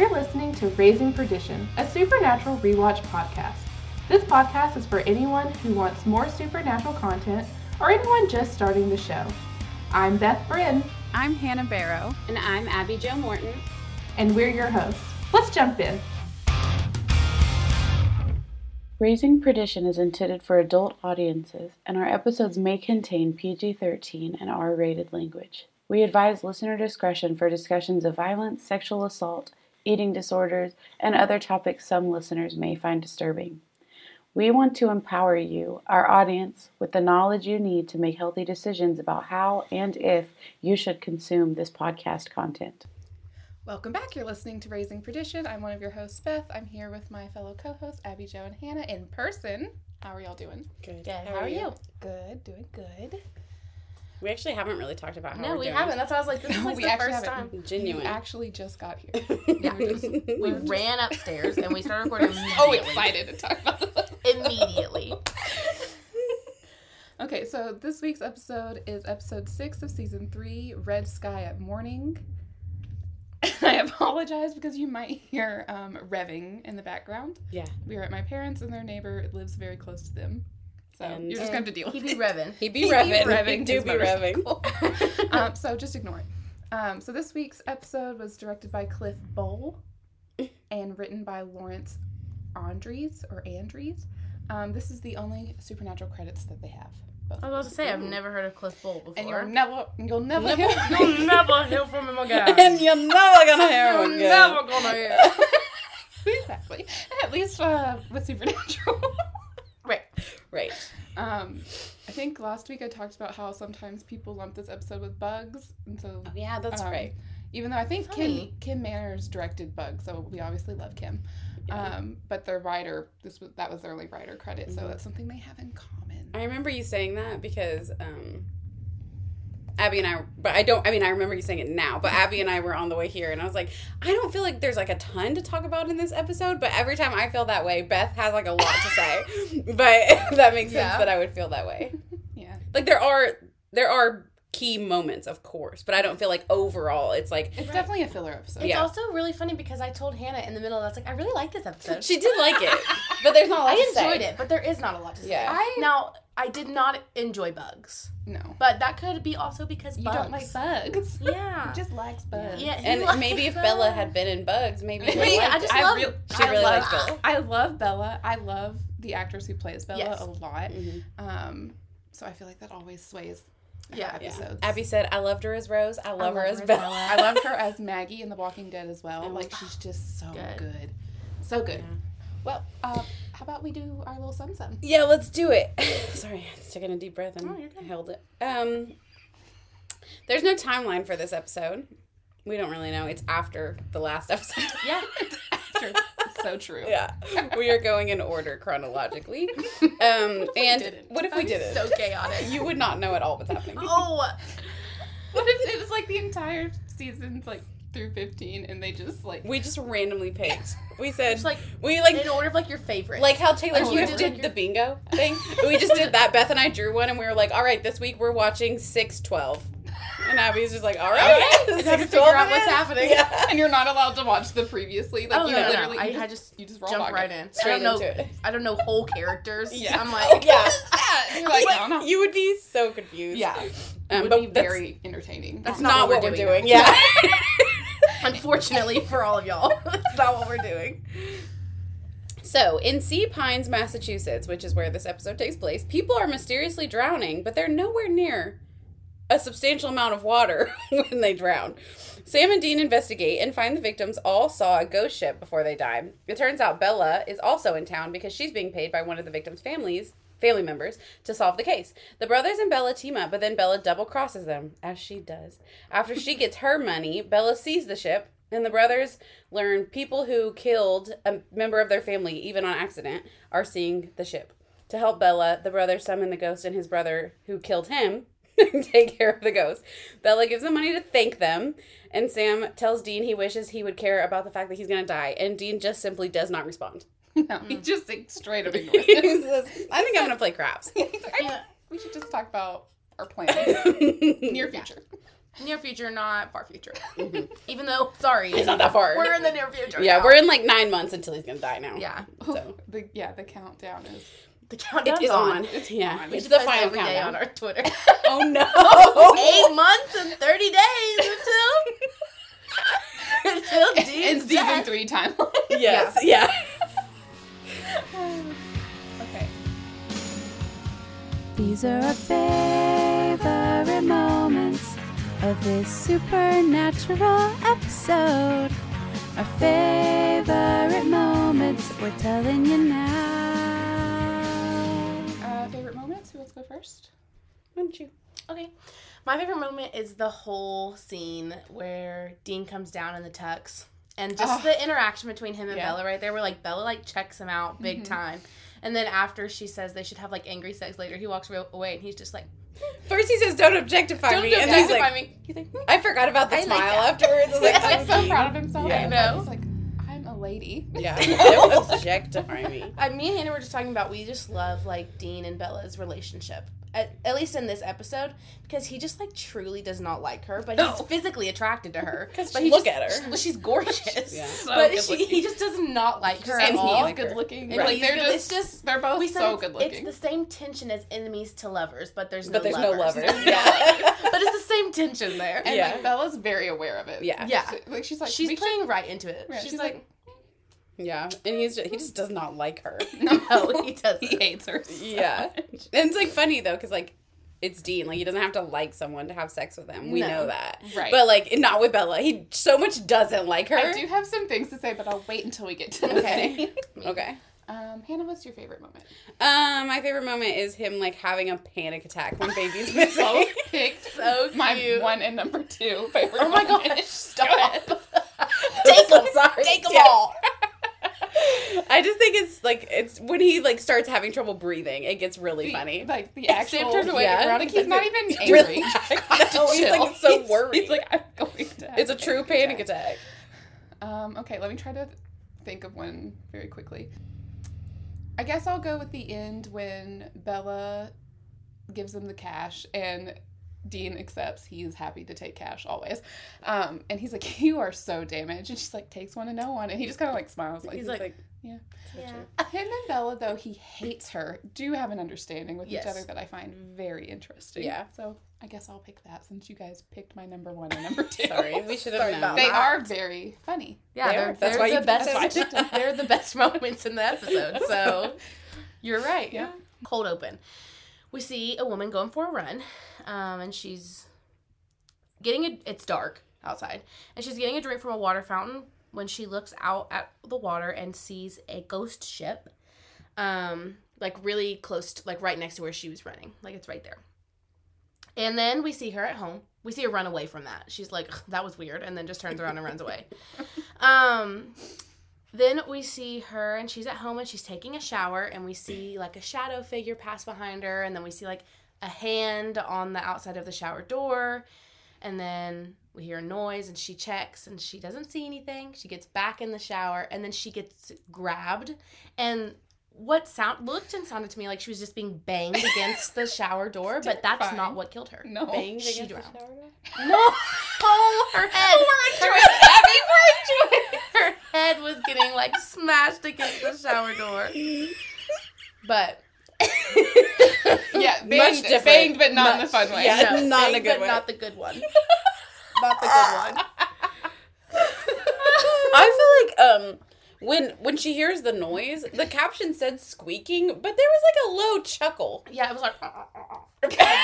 You're listening to Raising Perdition, a supernatural rewatch podcast. This podcast is for anyone who wants more supernatural content or anyone just starting the show. I'm Beth Bryn, I'm Hannah Barrow. And I'm Abby Jo Morton. and we're your hosts. Let's jump in. Raising Perdition is intended for adult audiences, and our episodes may contain PG 13 and R rated language. We advise listener discretion for discussions of violence, sexual assault, eating disorders, and other topics some listeners may find disturbing. We want to empower you, our audience, with the knowledge you need to make healthy decisions about how and if you should consume this podcast content. Welcome back. You're listening to Raising Perdition. I'm one of your hosts, Beth. I'm here with my fellow co-hosts, Abby, Joe, and Hannah in person. How are y'all doing? Good. Good. How, are you? Good, doing good. We actually haven't really talked about how No, we're recording. No, we doing. haven't. That's why I was like, this is like we the actually first haven't. time. Genuine. You actually just got here. Yeah. We just- We ran upstairs and we started recording so excited to talk about this. Immediately. Okay, so this week's episode is episode six of season three, Red Sky at Morning. I apologize because you might hear um, revving in the background. Yeah. We are at my parents, and their neighbor lives very close to them. So And- you're just going to have to deal He with be it. revving. He be revving. revving He do be revving. um, so just ignore it. Um, so this week's episode was directed by Cliff Bole and written by Laurence Andries or Andres. Um, this is the only supernatural credits that they have. I was about to say, I've never heard of Cliff Bole before. and you'll never, you'll never, Never- hear- You'll never hear from him again. and you're never gonna hear You're him again. never gonna hear. exactly. At least uh, with supernatural. right. Um, I think last week I talked about how sometimes people lump this episode with bugs, and so Oh, yeah, that's Um, right. Even though I think Kim Funny. Kim Manners directed Bug, so we obviously love Kim. Yeah. Um, but their writer, this was that was their only writer credit, so Mhm. that's something they have in common. I remember you saying that because um, Abby and I, but I don't. I mean, I remember you saying it now. But Abby and I were on the way here, and I was like, I don't feel like there's like a ton to talk about in this episode. But every time I feel that way, Beth has like a lot to say. but that makes sense that I would feel that way. Yeah, Like there are there are key moments, of course, but I don't feel like overall it's like it's definitely a filler episode. It's Yeah. also really funny because I told Hannah in the middle, I was like, I really like this episode. she did like it, but there's not a lot I to say. enjoyed it, but there is not a lot to say. Yeah. I Now, I did not enjoy bugs, no, but that could be also because you bugs. don't like bugs. Yeah. He just likes bugs. Yeah, he And maybe if bugs. Bela had been in Bugs, maybe Maybe, would I just liked love- real- She I really love, likes Bela. I love Bela. I love the actress who plays Bela Yes. a lot. it. Mhm. Um, so I feel like that always sways Yeah. Yeah. episodes. Abby said, "I loved her as Rose. I love, her love as her as Bela." Bela. I loved her as Maggie in The Walking Dead as well. Oh. Like she's just so good, Good. so good. Yeah. Well, uh, how about we do our little sum sum? Yeah, let's do it. Sorry, I was taking a deep breath and Oh, held it. Um, there's no timeline for this episode. We don't really know. It's after the last episode. Yeah. True. So true. yeah, we are going in order chronologically. Um, and didn't? what if we did it? So chaotic. you would not know at all what's happening. Oh, What if it was like the entire season's like through fifteen, and they just like We just randomly picked. We said It's like we like in order of like your favorite. like how Taylor Like, you did, did like, the bingo thing. we just did that. Beth and I drew one, and we were like, "All right, this week we're watching six twelve. And Abby's just like, "All right, Okay. have to figure out what's happening. Yeah. and you're not allowed to watch the previously. Like Oh, you no, no, no. literally, I- you I just, just you just jump right it. in. I Straight don't know. into it. I don't know whole characters. Yeah. I'm like, yeah. You're like, no, no. You would be so confused. yeah, Um, would but be very entertaining. That's not, not what what we're we're doing. doing. Yeah. Unfortunately for all of y'all, that's not what we're doing. So, in Sea Pines, Massachusetts, which is where this episode takes place, people are mysteriously drowning, but they're nowhere near a substantial amount of water when they drown. Sam and Dean investigate and find the victims all saw a ghost ship before they died. It turns out Bela is also in town because she's being paid by one of the victims' families, family members, to solve the case. The brothers and Bela team up, but then Bela double crosses them, as she does. After she gets her money, Bela sees the ship, and the brothers learn people who killed a member of their family, even on accident, are seeing the ship. To help Bela, the brothers summon the ghost and his brother who killed him take care of the ghost. Bela gives them money to thank them, and Sam tells Dean he wishes he would care about the fact that he's going to die, and Dean just simply does not respond. No, he mm. just like, straight up ignores He it. says, I think I'm going to play craps. I- Yeah. we should just talk about our plans near future. Near future, not far future. Mm-hmm. Even though, sorry, It's not that far. We're in the near future. Yeah, now. we're in like nine months until he's gonna die now. Yeah, oh, So The, yeah, the countdown is. the it countdown's is on. on. Yeah, We it's should the post final every day countdown. on our Twitter. Oh no! Eight months and thirty days until until In Dean's season death. three time. Yes, yeah. okay. These are our favorite moments of this supernatural episode. Our favorite moments, we're telling you now. Uh, favorite moments? Who wants to go first? Why don't you? Okay. My favorite moment is the whole scene where Dean comes down in the tux and just Oh. the interaction between him and Yeah. Bela right there where like Bela like checks him out big Mhm. time. And then after she says they should have like angry sex later, he walks real- away and he's just like, First he says, "Don't objectify me. Don't me," and then he's objectify like, me. He's like, "Hmm." "I forgot about the I like smile that. afterwards." I was like, He's like so "Dean." proud of himself. Yeah. I know. He's like, I'm a lady. Yeah, don't objectify me. I, me and Hannah were just talking about we just love like Dean and Bela's relationship. At, at least in this episode, because he just like truly does not like her, but he's No. physically attracted to her. 'Cause but she- he look just- at her. Well, she's gorgeous. Yeah. So but she, he just does not like her and at all. he's good looking. And Like he's they're good- just, it's just- they're both we said so good looking. it's the same tension as enemies to lovers, but there's no But there's no lovers. lovers. Yeah. but it's the same tension there. and Yeah. like Bela's very aware of it. Yeah. Yeah. Like she's like she's we playing right into it. Yeah, she's, she's like, Yeah, and he's just, he just does not like her. no, he doesn't. he hates her. so Yeah, much. and it's like funny though, because like it's Dean. Like he doesn't have to like someone to have sex with him. We No. know that. Right. But like not with Bela. He so much doesn't like her. I do have some things to say, but I'll wait until we get to the Okay. scene. Okay. Um, Hannah, what's your favorite moment? Um, my favorite moment is him like having a panic attack when baby's missing. So picked So my cute. one and number two favorite. Oh my moment. gosh, Go stop. ahead. Take them. sorry. Take them all. I just think it's like it's when he like starts having trouble breathing, it gets really The- funny. Like the Sam actual. turned away yeah. around Like and he's not even Really? angry. no, he's like so worried. He's like, I'm going to. have it's a true panic attack. Um, okay, let me try to think of one very quickly. I guess I'll go with the end when Bela gives him the cash and Dean accepts he's happy to take cash always. Um, and he's like, You are so damaged. And she's like, Takes one and no one. And he just kind of like smiles. Like, He's like, yeah. Yeah. Him and Bela, though, he hates her, do have an understanding with Yes. each other that I find very interesting. Yeah. So I guess I'll pick that since you guys picked my number one and number two. Sorry, we should have known. They that. are very funny. Yeah, They they're. That's they're why you the picked best. That's why I picked them. they're the best moments in the episode. So you're right. Yeah. Cold open. We see a woman going for a run, um, and she's getting a. It's dark outside, and she's getting a drink from a water fountain when she looks out at the water and sees a ghost ship, um, like really close, to, like right next to where she was running, like it's right there. And then we see her at home. We see her run away from that. She's like, "That was weird," and then just turns around and runs away. Um, then we see her and she's at home and she's taking a shower and we see like a shadow figure pass behind her and then we see like a hand on the outside of the shower door and then we hear a noise and she checks and she doesn't see anything. She gets back in the shower and then she gets grabbed and what sound looked and sounded to me like she was just being banged against the shower door, but that's Terrifying. not what killed her. No. Banged She against the drowned. shower door? No, oh, her head. We're her, her head was getting like smashed against the shower door. But Yeah, Much banged, different. banged, but not in Much- the fun way. yeah. no, not in a good but way. Not the good one. Not the good one. I feel like um when when she hears the noise, the caption said squeaking, but there was like a low chuckle. Yeah, it was like. Uh, uh, uh,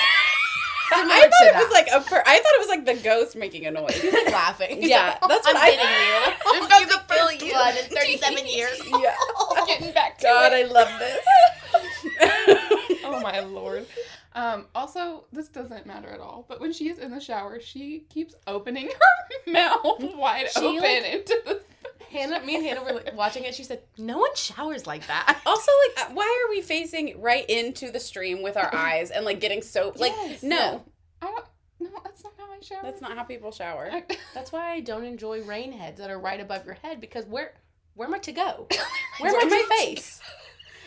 I Similar thought to it was that. like a per- I thought it was like the ghost making a noise. He's like laughing. He's Yeah, like, that's what I'm I- getting you. I'm This is about the to kill first you. one in 37 years. yeah. Getting back to God, it. I love this. Oh my lord. Um, also, this doesn't matter at all, but when she is in the shower, she keeps opening her mouth wide She, open like- into the. Hannah, me and Hannah were like, watching it. She said, "No one showers like that." Also, like, why are we facing right into the stream with our eyes and like getting soap? Like, Yes. no, I don't. No, that's not how I shower. that's not how people shower. I- That's why I don't enjoy rain heads that are right above your head because where where am I to go? Where am I am I to to face?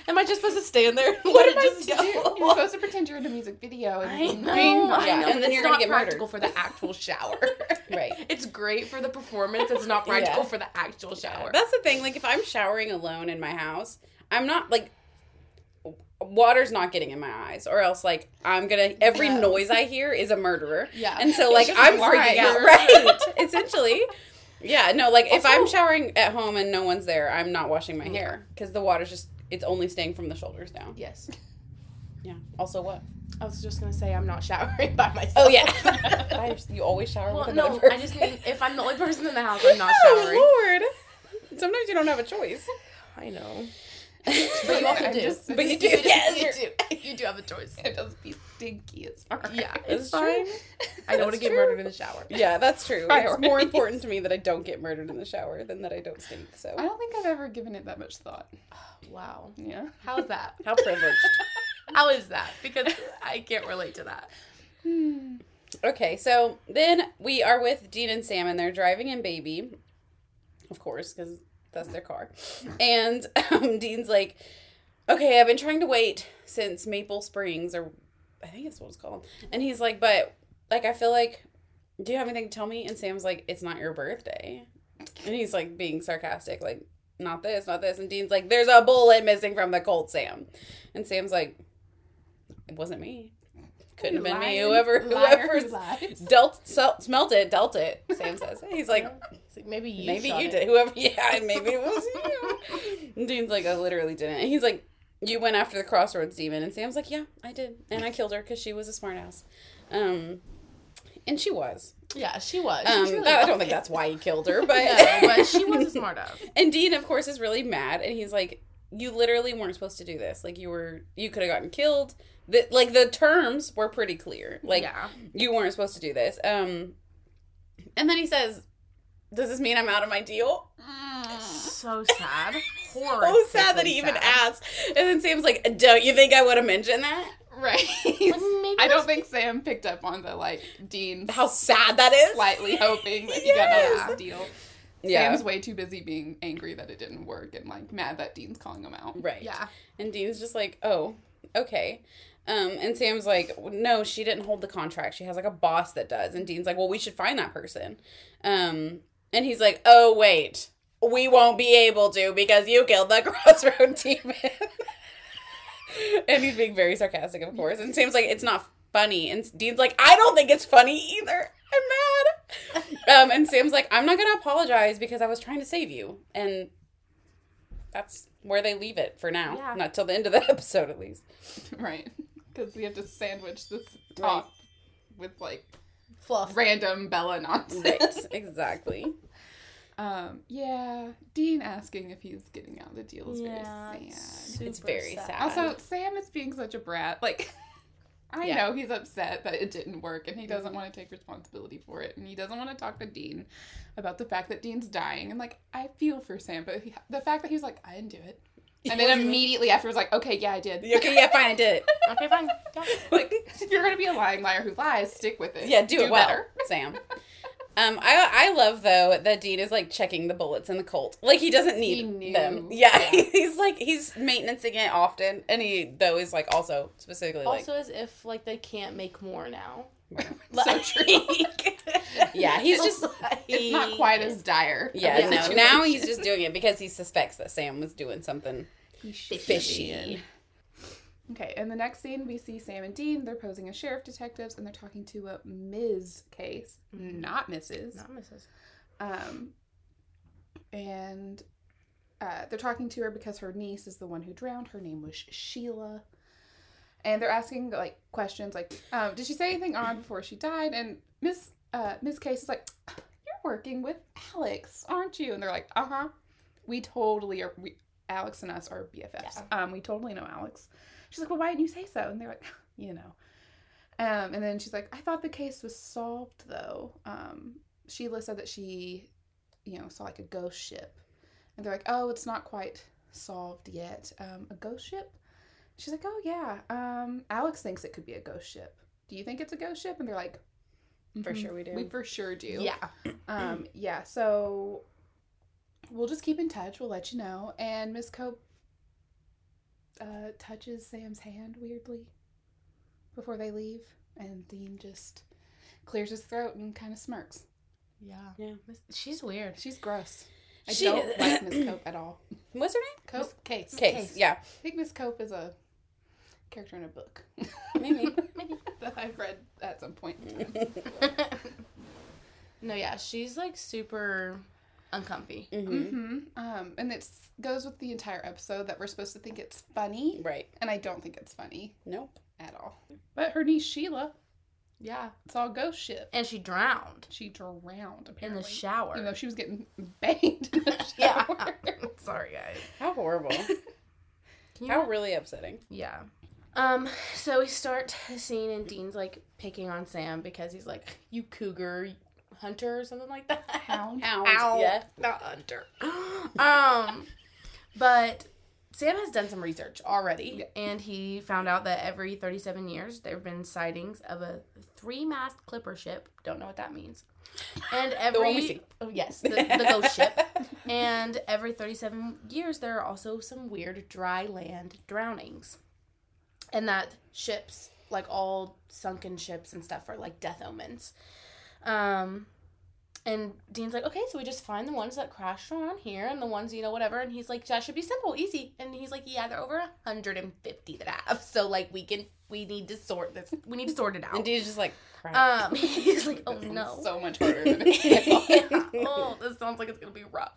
Am I just supposed to stand there and What let am I just to go? You're supposed to pretend you're in a music video and I know, being- I Yeah, know. and then it's you're gonna not get murdered. practical for the actual shower. Right. It's great for the performance. It's not practical Yeah. for the actual shower. That's the thing. Like, if I'm showering alone in my house, I'm not like water's not getting in my eyes, or else like I'm gonna every Yeah. noise I hear is a murderer, Yeah. and so like I'm freaking out. Right. Essentially. Yeah. No. Like if I'm showering at home and no one's there, I'm not washing my hair because the water's just it's only staying from the shoulders down. yes. Yeah. Also, what? I was just gonna say I'm not showering by myself. Oh yeah. I- you always shower well, with no, another person. I just mean if I'm the only person in the house, I'm not Oh showering. Lord. Sometimes you don't have a choice. I know. But you I'm do. just- But you do. Yes. you do. You do have a choice. It does be stinky as far. Yeah, It's it's fine. true. I don't want to get murdered in the shower. Yeah, that's true. It's more important to me that I don't get murdered in the shower than that I don't stink. So I don't think I've ever given it that much thought. Wow. Yeah. How's that? how privileged. How is that? Because I can't relate to that. okay, so then we are with Dean and Sam, and they're driving in Baby, of course, because that's their car. And um, Dean's like, "Okay, I've been trying to wait since Maple Springs, or I think that's what it's called." And he's like, "But like, I feel like, do you have anything to tell me?" And Sam's like, "It's not your birthday," and he's like being sarcastic, like. Not this, not this. And Dean's like, there's a bullet missing from the Colt, Sam. And Sam's like, it wasn't me. Couldn't have been me. Whoever, whoever dealt, smelt it, dealt it. Sam says. He's like, like maybe you. maybe you it. did. Whoever, yeah, maybe it was you. And Dean's like, I literally didn't. And he's like, you went after the crossroads demon. And Sam's like, yeah, I did, and I killed her because she was a smartass. Um, and she was. Yeah, she was. She Um, truly I don't think that's why he killed her, but No, but she was a smart ass. And Dean, of course, is really mad, and he's like, "You literally weren't supposed to do this. Like, you were, you could have gotten killed. The, like, the terms were pretty clear. Like, yeah. you weren't supposed to do this." Um, and then he says, "Does this mean I'm out of my deal?" So sad. Horror. Oh, sad that he even asked. And then Sam's like, "Don't you think I would have mentioned that? Right. maybe I don't think Sam picked up on the like Dean. How sad that is." slightly hoping that he got out Yes. of this deal. yeah, Sam's way too busy being angry that it didn't work and like mad that Dean's calling him out. right. Yeah. And Dean's just like, oh, okay. Um, and Sam's like, no, she didn't hold the contract. She has like a boss that does. And Dean's like, well, we should find that person. Um, and he's like, oh, wait, we won't be able to because you killed the crossroad demon. and he's being very sarcastic, of course. And Sam's like, it's not funny. And Dean's like, I don't think it's funny either. I'm mad. Um, and Sam's like, I'm not going to apologize because I was trying to save you. And that's where they leave it for now. Yeah. Not till the end of the episode, at least. Right. Because we have to sandwich this talk with like Fluff. random Bela nonsense. Right. exactly. Um, yeah, Dean asking if he's getting out of the deal is Yeah, very sad. It's very sad. Also, Sam is being such a brat. Like, I Yeah. know he's upset that it didn't work and he doesn't want to take responsibility for it and he doesn't want to talk to Dean about the fact that Dean's dying. And, like, I feel for Sam, but he, the fact that he's like, I didn't do it. And then immediately after was like, okay, yeah, I did. Okay, yeah, fine, I did it. Okay, fine. Like, if you're going to be a lying liar who lies, stick with it. Yeah, do, it well, better. Sam. Um, I I love though that Dean is like checking the bullets in the Colt. Like he doesn't need He knew. them. Yeah, Yeah. he's like he's maintaining it often, and he though is like also specifically like Also, as if like they can't make more now. So true. yeah, he's just It's not quite as dire. yeah, no. situation. Now he's just doing it because he suspects that Sam was doing something fishy. Okay, in the next scene, we see Sam and Dean. They're posing as sheriff detectives, and they're talking to a Ms. case, not Mrs. Not Mrs. Um, and uh, they're talking to her because her niece is the one who drowned. Her name was Sheila, and they're asking like questions like, um, "Did she say anything odd before she died?" And Miss uh, Miss Case is like, "You're working with Alex, aren't you?" And they're like, "Uh huh. We totally are. We, Alex and us are BFFs. Um, we totally know Alex." She's like, "Well, why didn't you say so?" And they're like, "You know." Um, and then she's like, "I thought the case was solved, though." Um, Sheila said that she, you know, saw like a ghost ship, and they're like, "Oh, it's not quite solved yet." Um, a ghost ship? She's like, "Oh yeah." Um, Alex thinks it could be a ghost ship. Do you think it's a ghost ship? And they're like, For "Mhm, sure we do. We for sure do. Yeah. Um, yeah. So we'll just keep in touch. We'll let you know. And Miss Cope uh, touches Sam's hand weirdly before they leave, and Dean just clears his throat and kind of smirks. Yeah. Yeah. She's weird. She's gross. I She- don't like Miss Cope at all. What's her name? Cope Case. Case. Case. Yeah. I think Miss Cope is a character in a book. Maybe. Maybe. that I've read at some point. in time. no, yeah, she's like super uncomfy. hmm Mm-hmm. Um, and it goes with the entire episode that we're supposed to think it's funny, Right. and I don't think it's funny Nope. at all. But her niece Sheila, Yeah. it's all ghost shit. And she drowned She drowned apparently in the shower. even though she was getting banged in the yeah. shower. Sorry, guys. How horrible. Can you How really upsetting. Yeah. Um, so we start the scene and Dean's like picking on Sam because he's like, You cougar hunter or something like that. Hound. Hound. Ow. Yeah. Not hunter. um but Sam has done some research already and he found out that every 37 years there have been sightings of a three mast clipper ship. Don't know what that means. And every one we see. Oh, yes, the, the ghost ship. And every 37 years, there are also some weird dry land drownings. And that ships, like all sunken ships and stuff, are like death omens. Um, and Dean's like, okay, so we just find the ones that crashed around here and the ones, you know, whatever. And he's like, that should be simple, easy. And he's like, yeah, there are over 150 that have. So, like, we can, we need to sort this, we need to sort it out. And Dean's just like, crap. Um, he's like, oh This no. So much harder than it yeah. Oh, this sounds like it's gonna be rough.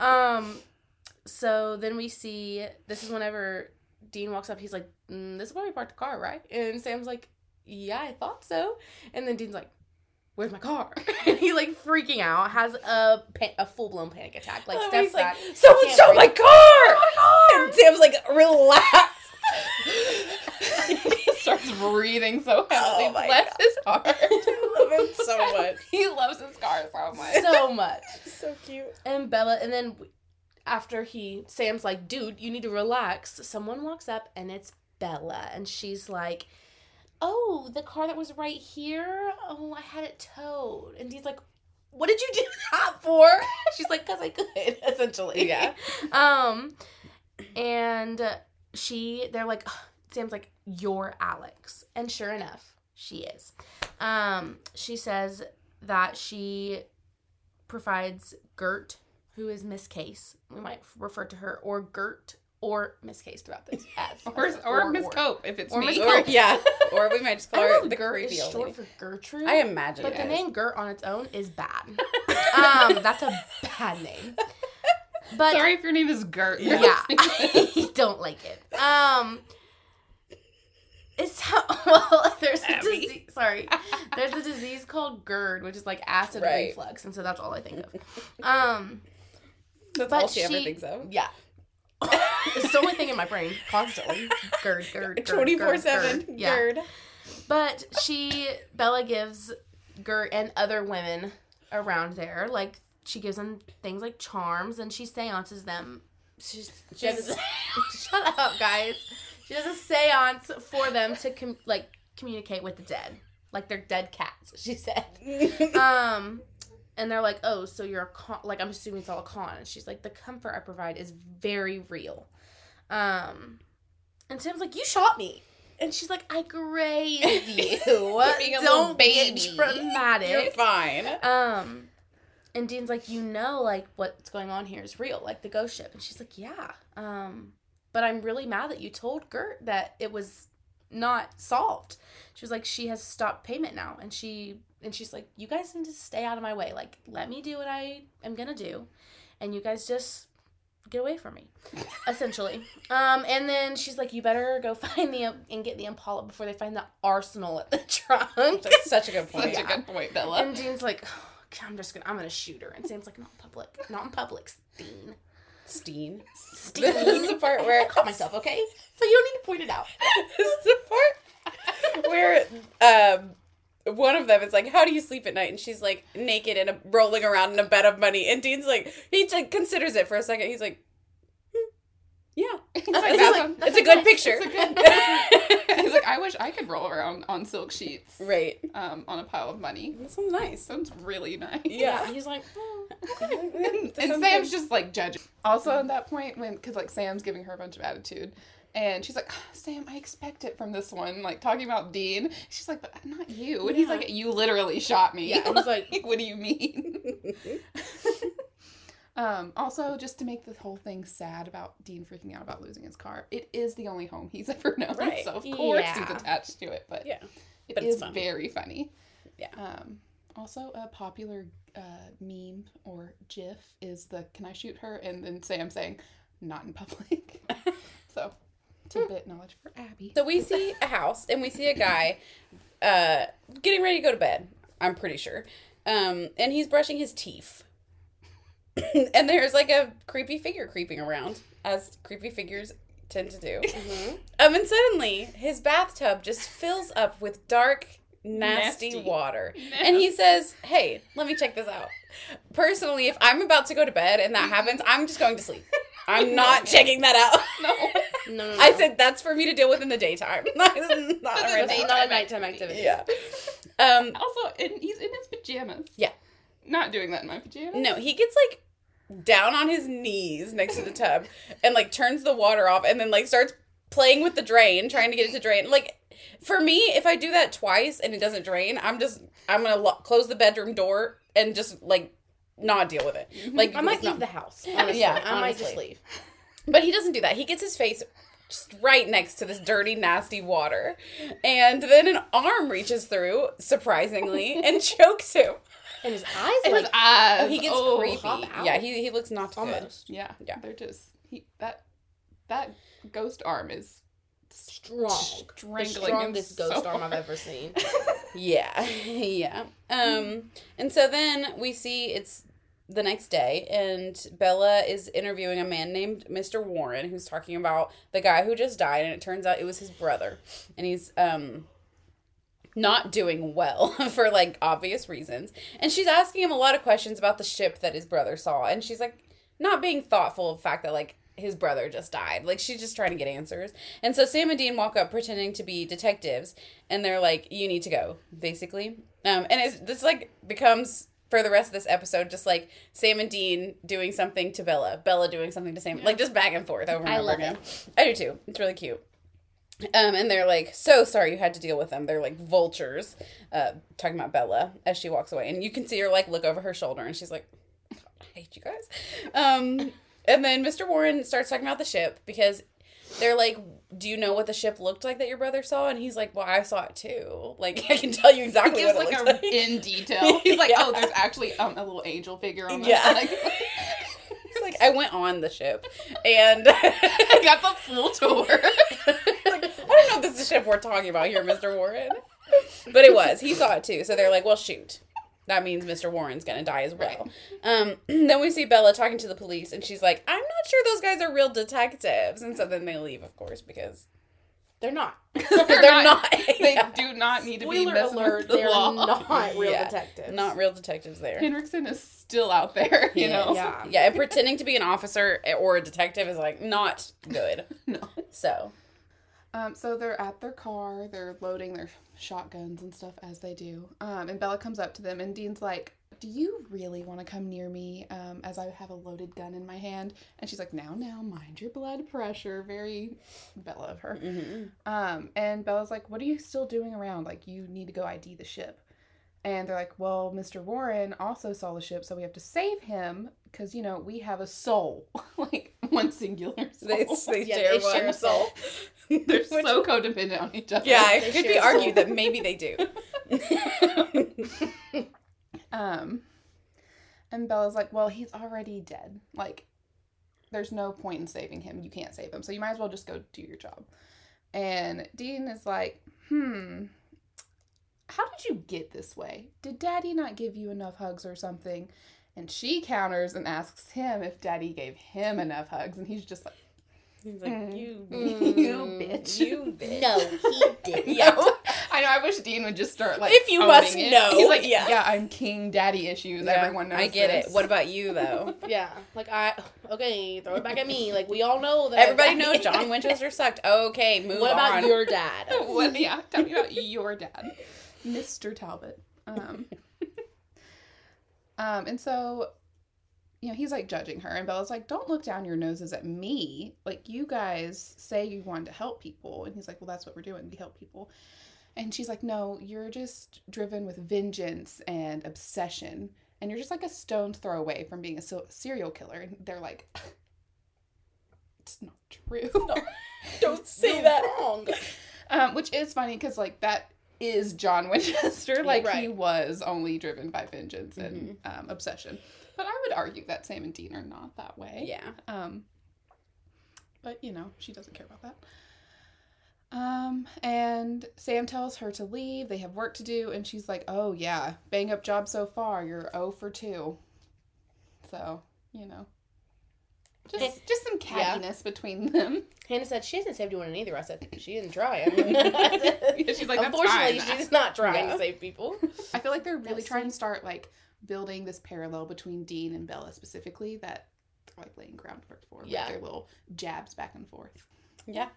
Um, so then we see this is whenever Dean walks up. He's like, mm, "This is where we parked the car, right?" And Sam's like, "Yeah, I thought so." And then Dean's like, "Where's my car?" and he's like freaking out, has a pa- a full blown panic attack, like Oh, steps like. Someone stole my car! And Sam's like, relax. he starts breathing so heavily. Oh Bless God. his heart. I love him so much. he loves his car so much. so much. So cute. And Bela, and then after he, Sam's like, dude, you need to relax. Someone walks up and it's Bela. And she's like, oh, the car that was right here, oh, I had it towed. And he's like, what did you do that for? She's like, because I could, essentially. Yeah. Um, and she, they're like, Sam's like, you're Alex. And sure enough, she is. Um, she says that she provides Gert, who is Miss Case. We might refer to her or Gert or Miss Case throughout this as Or, or, Miss Cope, if it's Or me. Or, yeah. Or we might just call her the Gert is short lady. for Gertrude. I imagine But the name Gert on its own is bad. um, that's a bad name. But Sorry if your name is Gert. yeah, I don't like it. Um, it's how, well. There's a disease. Sorry, there's a disease called GERD, which is like acid Right. reflux, and so that's all I think of. Um, That's but all she, ever thinks of. yeah. it's the only thing in my brain constantly. GERD, GERD, GERD, 24 7. GERD. Yeah. Gerd. But she, Bela gives Gert and other women around there, like, she gives them things like charms and she seances them. She's, she does a, shut up, guys. She does a seance for them to, com- like, communicate with the dead. Like, they're dead cats, she said. Um, and they're like, oh, so you're a con. Like, I'm assuming it's all a con. And she's like, the comfort I provide is very real. Um, and Tim's like, you shot me. And she's like, I grazed you. being a Don't baby. dramatic. You're fine. Um, and Dean's like, you know, like what's going on here is real, like the ghost ship. And she's like, yeah. Um, but I'm really mad that you told Gert that it was not solved. She was like, she has stopped payment now, and she and she's like, you guys need to stay out of my way. Like, let me do what I am gonna do, and you guys just get away from me, essentially. Um, and then she's like, you better go find the and get the Impala before they find the arsenal at the trunk. That's such a good point. Such a good point, Bela. And Dean's like, "Oh, I'm just gonna, I'm gonna shoot her. And Sam's like, not in public, not in public, Dean. Steen. Steen. This is the part where I caught myself, okay? So you don't need to point it out. this is the part where um one of them is like, "How do you sleep at night?" And she's like, naked and rolling around in a bed of money. And Dean's like, he like, considers it for a second. He's like, hmm, "Yeah, He's it's, like, it's a good picture." He's like, I wish I could roll around on silk sheets right. um, on a pile of money. That sounds nice. Sounds really nice. Yeah. He's like, oh. and, and Sam's good. just like judging. Also, at that point, when because like Sam's giving her a bunch of attitude, and she's like, "Ah, "Sam, I expect it from this one." Like talking about Dean, she's like, "But not you." And he's like, "You literally shot me." Yeah, he's like- "What do you mean?" um, also, just to make the whole thing sad about Dean freaking out about losing his car, it is the only home he's ever known, Right. so of course he's attached to it. But Yeah. it But it's is funny. very funny. Yeah. Um, also, a popular uh, meme or GIF is the "Can I shoot her?" and then Sam saying, "Not in public." so, tidbit knowledge for Abby. So we see a house and we see a guy uh, getting ready to go to bed. I'm pretty sure, um, and he's brushing his teeth. and there's like a creepy figure creeping around, as creepy figures tend to do. Mhm. Um, and suddenly his bathtub just fills up with dark, nasty, Nasty. water. And he says, Hey, let me check this out. Personally, if I'm about to go to bed and that happens, I'm just going to sleep. I'm not checking that out. No. No, no, no. I said that's for me to deal with in the daytime. not not a It's nighttime not a nighttime activity. Yeah. Um, Also, and he's in his pajamas. Yeah. Not doing that in my pajamas. no, he gets like down on his knees next to the tub and like turns the water off and then like starts playing with the drain, trying to get it to drain. Like for me, if I do that twice and it doesn't drain, I'm just I'm gonna lo- close the bedroom door and just like not deal with it. Mm-hmm. Like I might it's not- leave the house. Honestly. Yeah, I might just leave. But he doesn't do that. He gets his face just right next to this dirty, nasty water. And then an arm reaches through, surprisingly, and chokes him. And his eyes And like his eyes. Oh, he gets oh, creepy. pop out. Yeah, he, he looks not good. almost Yeah. Yeah. They're just he that that ghost arm is strong. The strangling him strongest so ghost arm I've ever seen. Yeah, yeah. Um, and so then we see it's the next day, and Bela is interviewing a man named Mr. Warren, who's talking about the guy who just died, and it turns out it was his brother, and he's um not doing well for like obvious reasons. And she's asking him a lot of questions about the ship that his brother saw, and she's like not being thoughtful of the fact that like his brother just died. Like she's just trying to get answers. And so Sam and Dean walk up pretending to be detectives and they're like, You need to go, basically. Um and it's this like becomes for the rest of this episode just like Sam and Dean doing something to Bela, Bela doing something to Sam, like just back and forth over and I over love again. I do too. It's really cute. Um, and they're like, so sorry you had to deal with them. They're like vultures, uh, talking about Bela as she walks away. And you can see her like look over her shoulder and she's like, I hate you guys. Um, and then Mr. Warren starts talking about the ship because they're like, do you know what the ship looked like that your brother saw? And he's like, well, I saw it too. Like, I can tell you He exactly gives what it like a like. in detail. He's like, Yeah. oh, there's actually um, a little angel figure on the Yeah. side. He's like, I went on the ship and I got the full tour. like, I don't know if this is the ship we're talking about here, Mr. Warren. But it was. He saw it too. So they're like, well, shoot. That means Mr. Warren's going to die as well. Um, then we see Bela talking to the police, and she's like, I'm not sure those guys are real detectives. And so then they leave, of course, because They're not. they're, not. They Yeah. do not need to be Spoiler messing alert, with the they're law. not real Yeah, detectives. Not real detectives there. Henriksen is still out there, you He know. Yeah. Yeah, and pretending to be an officer or a detective is like not good. No. So Um, so they're at their car, they're loading their shotguns and stuff as they do. Um, and Bela comes up to them, and Dean's like, Do you really want to come near me um, as I have a loaded gun in my hand? And she's like, Now, now, mind your blood pressure. Very Bela of her. mhm. Um, and Bela's like, What are you still doing around? Like, you need to go ID the ship. And they're like, Well, Mr. Warren also saw the ship, so we have to save him because, you know, we have a soul. like, one singular soul. they, they Yeah, share they share one a soul. They're Which- so codependent on each other. Yeah, They it could be a argued that maybe they do. Um, and Bela's like, well, he's already dead. Like, there's no point in saving him. You can't save him. So you might as well just go do your job. And Dean is like, hmm, how did you get this way? Did daddy not give you enough hugs or something? And she counters and asks him if daddy gave him enough hugs. And he's just like, He's like, Mm. you, you bitch. you bitch. No, he didn't. Yeah. No. I know. I wish Dean would just start like. If you must it. know, He's like, yeah. yeah. I'm king daddy issues. Yeah, Everyone knows. I get this. it. What about you though? Yeah, like I okay, throw it back at me. Like we all know that Everybody knows John Winchester sucked. Okay, move What about on. your dad? what? Yeah, tell me about your dad, Mr. Talbot. Um, um, and so you know, he's like judging her, and Bela's like, "Don't look down your noses at me. Like you guys say you wanted to help people," and he's like, "Well, that's what we're doing. We help people." And she's like, "No, you're just driven with vengeance and obsession, and you're just like a stone's throw away from being a serial killer." And they're like, "It's not true." Don't say You're that. wrong. Um, which is funny because like that is John Winchester. Like he right. Mm-hmm. was only driven by vengeance and um, obsession. But I would argue that Sam and Dean are not that way. Yeah. Um, but you know, she doesn't care about that. Um, and Sam tells her to leave. They have work to do, and she's like, "Oh yeah, bang up job so far. You're 0 for two. So you know, just just some Yeah. cattiness between them. Hannah said she hasn't saved anyone either. I said she didn't try. I mean, Yeah, she's like, unfortunately, fine." she's not trying Yeah. to save people. I feel like they're really That's trying to start like building this parallel between Dean and Bela specifically that they're like laying groundwork for. Yeah. Like their little jabs back and forth. Yeah.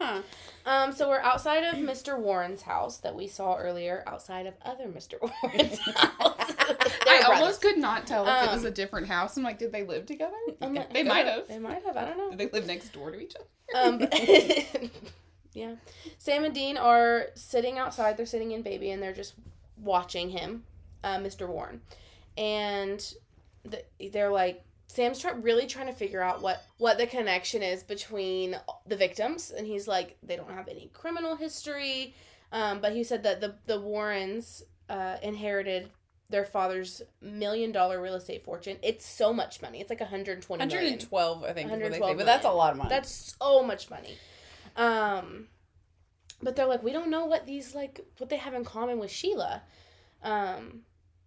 Um, so we're outside of Mr. Warren's house that we saw earlier, outside of other Mr. Warren's house. I almost could not tell if it was Um, a different house. I'm like, did they live together? Um, they might have. They might have. I don't know. Did they live next door to each other? Um, yeah. Sam and Dean are sitting outside. They're sitting in baby and they're just watching him, uh, Mr. Warren. And the, they're like, Sam's try- really trying to figure out what, what the connection is between the victims. And he's like, they don't have any criminal history. Um, but he said that the, the Warrens uh, inherited their father's million dollar real estate fortune. It's so much money. It's like 120 million. 112, I think. is 112 but that's a lot of money. That's so much money. Um, but they're like, we don't know what these like what they have in common with Sheila, um,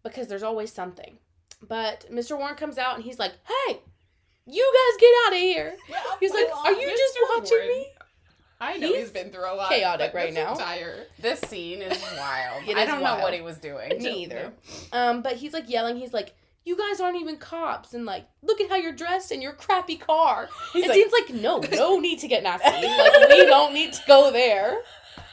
because there's always something. But Mr. Warren comes out and he's like, "Hey, you guys get out of here!" He's like, "Are you just watching Warren. me?" I know He's he's been through a lot. chaotic right now. Entire This scene is wild. It I is don't know what he was doing. Me either. Um, but he's like yelling. He's like, "You guys aren't even cops!" And like, look at how you're dressed in your crappy car. He's and like- Dean's like, "No, no need to get nasty. Like, we don't need to go there.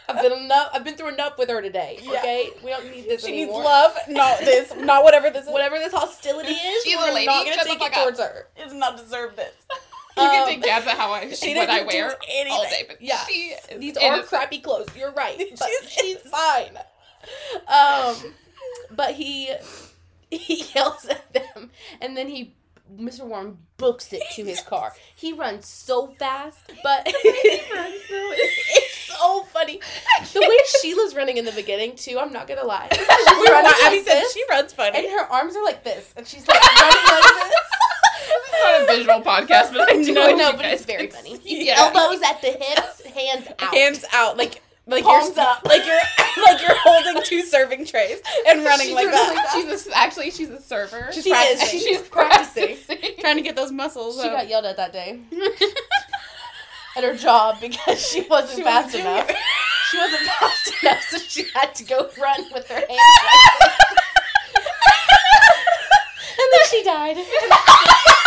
I've been enough. I've been through enough with her today. Yeah. Okay, we don't need this She needs love, not this, not whatever this is. Whatever this hostility is, She's we're lady, not gonna shut take fuck it up. towards her. It does not deserve this. you can Um, take jabs at how I she what I didn't do wear all anything. day, but Yeah. she is These are crappy clothes. You're right. But She's she's fine. Um, but he he yells at them, and then he Mr. Warren books it to his car. He runs so fast, but it's so funny. The way Sheila's running in the beginning too. I'm not gonna lie. She's running like said this, she runs funny. and her arms are like this, and she's like running like this. This is not a visual podcast, but I do No, no, but it's very funny. Yeah. Elbows at the hips, hands out. Hands out, like like Palms you're up. like you're like you're holding two serving trays and running She's like that. She's a, actually she's a server. She's She is. practicing. She's practicing. trying to get those muscles. She up. got yelled at that day at her job because she wasn't She fast wasn't enough. She wasn't fast enough, so she had to go run with her hands. like and then she died.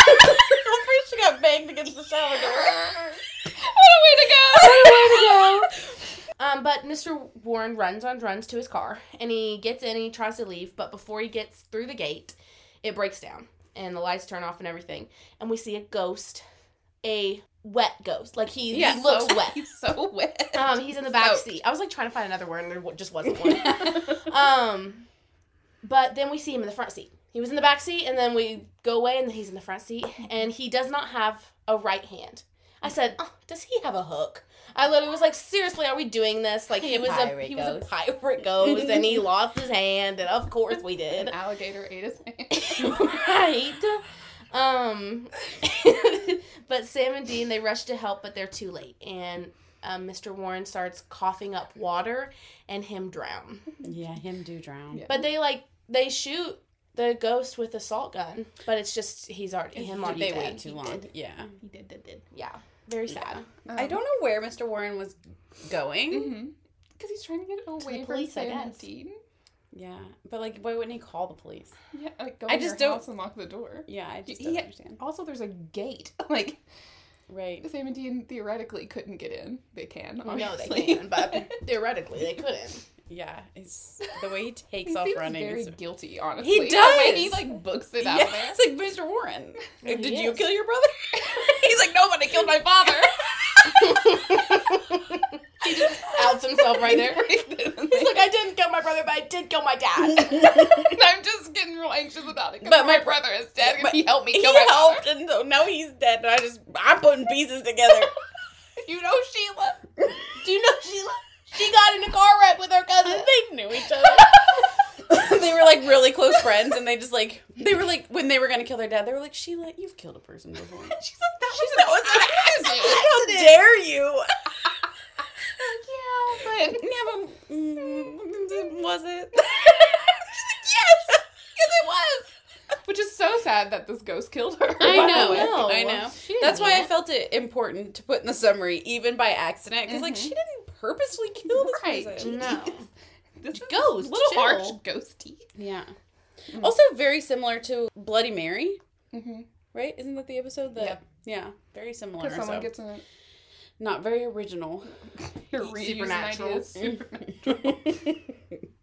First, she got banged against the shower door. What a way to go! What a way to go! Um, but Mr. Warren runs on runs to his car, and he gets in and he tries to leave, but before he gets through the gate, it breaks down, and the lights turn off and everything, and we see a ghost, a wet ghost, like he, Yeah, he looks so, wet. He's so wet. Um, he's in the back Soaked. seat. I was like trying to find another word, and there just wasn't one. um, but then we see him in the front seat. He was in the back seat, and then we go away, and then he's in the front seat, and he does not have a right hand. I said, oh, "Does he have a hook?" I literally was like, "Seriously, are we doing this?" Like it was a Pirate he was a pirate ghost, and he lost his hand, and of course we An did. alligator ate his hand. right. Um, but Sam and Dean they rush to help, but they're too late, and um, Mr. Warren starts coughing up water, and him drown. Yeah, him do drown. Yeah. But they like they shoot the ghost with a salt gun, but it's just he's already him already they dead. wait too He long. did. Yeah. He did, did, did. Yeah, very sad. I don't know where Mr. Warren was going. Mm-hmm. Because he's trying to get away from the from police, I Sam and guess. Dean. Yeah, but like, why wouldn't he call the police? Yeah, like go I in just your don't- house and lock the door. Yeah, I just He- don't he- understand. Also, there's a gate. Like Right. Sam and Dean theoretically couldn't get in. They can. We know Obviously. they can, but theoretically they couldn't. Yeah, it's the way he takes He off running. very is- guilty, honestly. He The way does. he like books it out yeah, there. it's like Mr. Warren. Yeah, uh, Did he you is. kill your brother? He's like, nobody killed my father. he just outs himself right there. He's like, I didn't kill my brother, but I did kill my dad. I'm just getting real anxious about it. But my my- brother is dead. but he helped me he kill my helped, and so now he's dead. And I just I'm putting pieces together. You know Sheila. Do you know Sheila? She got in a car wreck with her cousin. they knew each other. they were like really close friends, and they just like they were like when they were gonna kill their dad, they were like, Sheila, you've killed a person before. She's like, that She's was, like, "Was an that- accident. How dare you? yeah, but Yeah, but mm, was it? yes, yes, it was. Which is so sad that this ghost killed her. I by the know. No. I know. That's do why I felt it important to put in the summary, even by accident, because like Mhm. she didn't purposely kill this Right. person. No. This is Ghost, little chill. harsh, ghosty. Yeah. Mm. Also, very similar to Bloody Mary, Mm-hmm. right? Isn't that the episode that? Yep. Yeah, very similar. Because someone so gets in not very original. a Supernatural.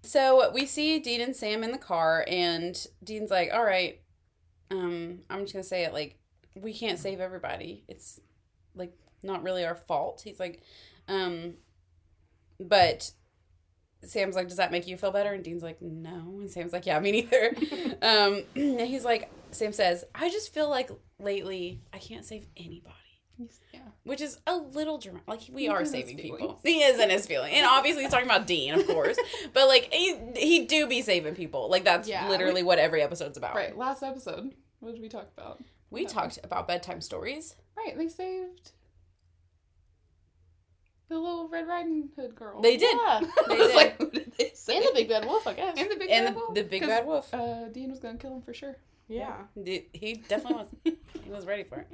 so we see Dean and Sam in the car, and Dean's like, "All right, um, I'm just gonna say it like we can't save everybody. It's like not really our fault." He's like, um, but Sam's like, "Does that make you feel better?" And Dean's like, "No," and Sam's like, "Yeah, me neither." um, and he's like, Sam says, "I just feel like lately I can't save anybody." Yeah. Which is a little dramatic. Like we He's are saving people. He is in his feeling, and obviously he's talking about Dean, of course. but like he he do be saving people. Like that's Yeah, literally what every episode's about. Right. Last episode. What did we talk about? We talked about bedtime stories. Right. They saved the little Red Riding Hood girl. They did. Yeah. They I was did. like, who did they save? And the Big Bad Wolf, I guess. And the big and bad the, wolf. the Big bad wolf. Uh, Dean was gonna kill him for sure. yeah. He- he definitely was. he was ready for it.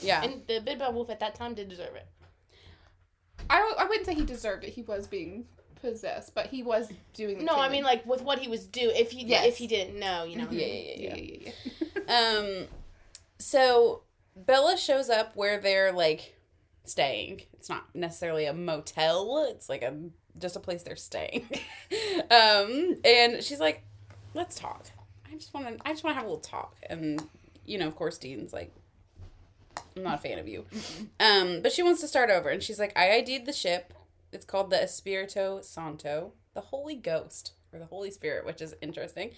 Yeah. And the Big Bad Wolf at that time did deserve it. I, I wouldn't say he deserved it. He was being possessed, but he was doing. The No, I mean like with what he was doing. If he Yes. if he didn't know, you know. Yeah, yeah, yeah. yeah, yeah, yeah. Um, so Bela shows up where they're like staying. It's not necessarily a motel. It's like a just a place they're staying. um, and she's like, "Let's talk. I just want to. I just want to have a little talk." And you know, of course, Dean's like, "I'm not a fan of you." Um, but she wants to start over, and she's like, "I ID'd the ship. It's called the Espirito Santo, the Holy Ghost." Or the Holy Spirit, which is interesting.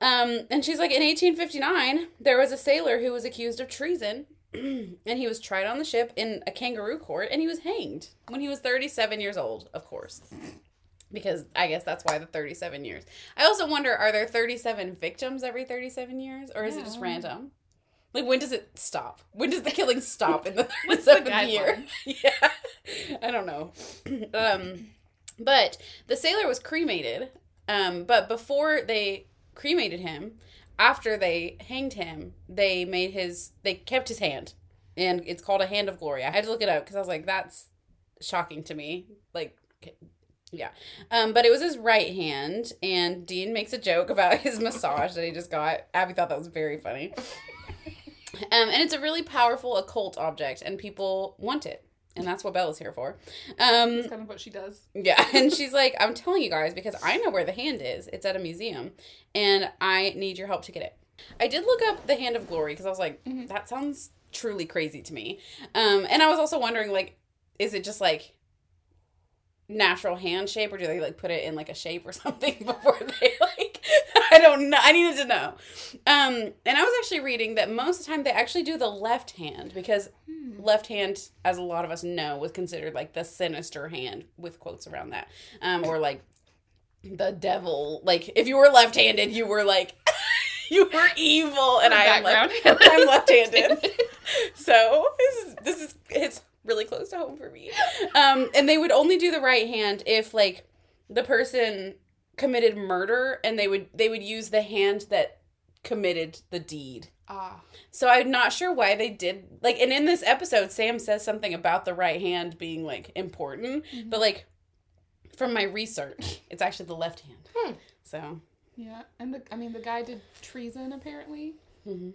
Um, and she's like, in 1859, there was a sailor who was accused of treason, and he was tried on the ship in a kangaroo court, and he was hanged when he was 37 years old, of course. Because I guess that's why the 37 years. I also wonder are there 37 victims every 37 years, or is it just random? Like, when does it stop? When does the killing stop in the 37th year? Yeah. I don't know. um, but the sailor was cremated. Um, but before they cremated him, after they hanged him, they made his they kept his hand, and it's called a hand of glory. I had to look it up because I was like, that's shocking to me. Like, yeah. Um, but it was his right hand, and Dean makes a joke about his massage that he just got. Abby thought that was very funny. Um, and it's a really powerful occult object, and people want it. And that's what Bela's here for. Um, That's kind of what she does. yeah, and she's like, I'm telling you guys because I know where the hand is. It's at a museum, and I need your help to get it. I did look up the Hand of Glory because I was like, Mhm. that sounds truly crazy to me. Um, and I was also wondering, like, is it just like natural hand shape, or do they like put it in like a shape or something before they like? I don't know. I needed to know. Um, and I was actually reading that most of the time they actually do the left hand because left hand, as a lot of us know, was considered like the sinister hand with quotes around that, um, or like the devil. Like if you were left-handed, you were like you were evil, and I am left, I'm left-handed. so this is this is it's really close to home for me. Um, and they would only do the right hand if like the person committed murder, and they would they would use the hand that committed the deed. Ah, So I'm not sure why they did like and in this episode Sam says something about the right hand being like important, Mm-hmm. but like from my research, it's actually the left hand. Hmm. So yeah. And the I mean the guy did treason apparently. mhm.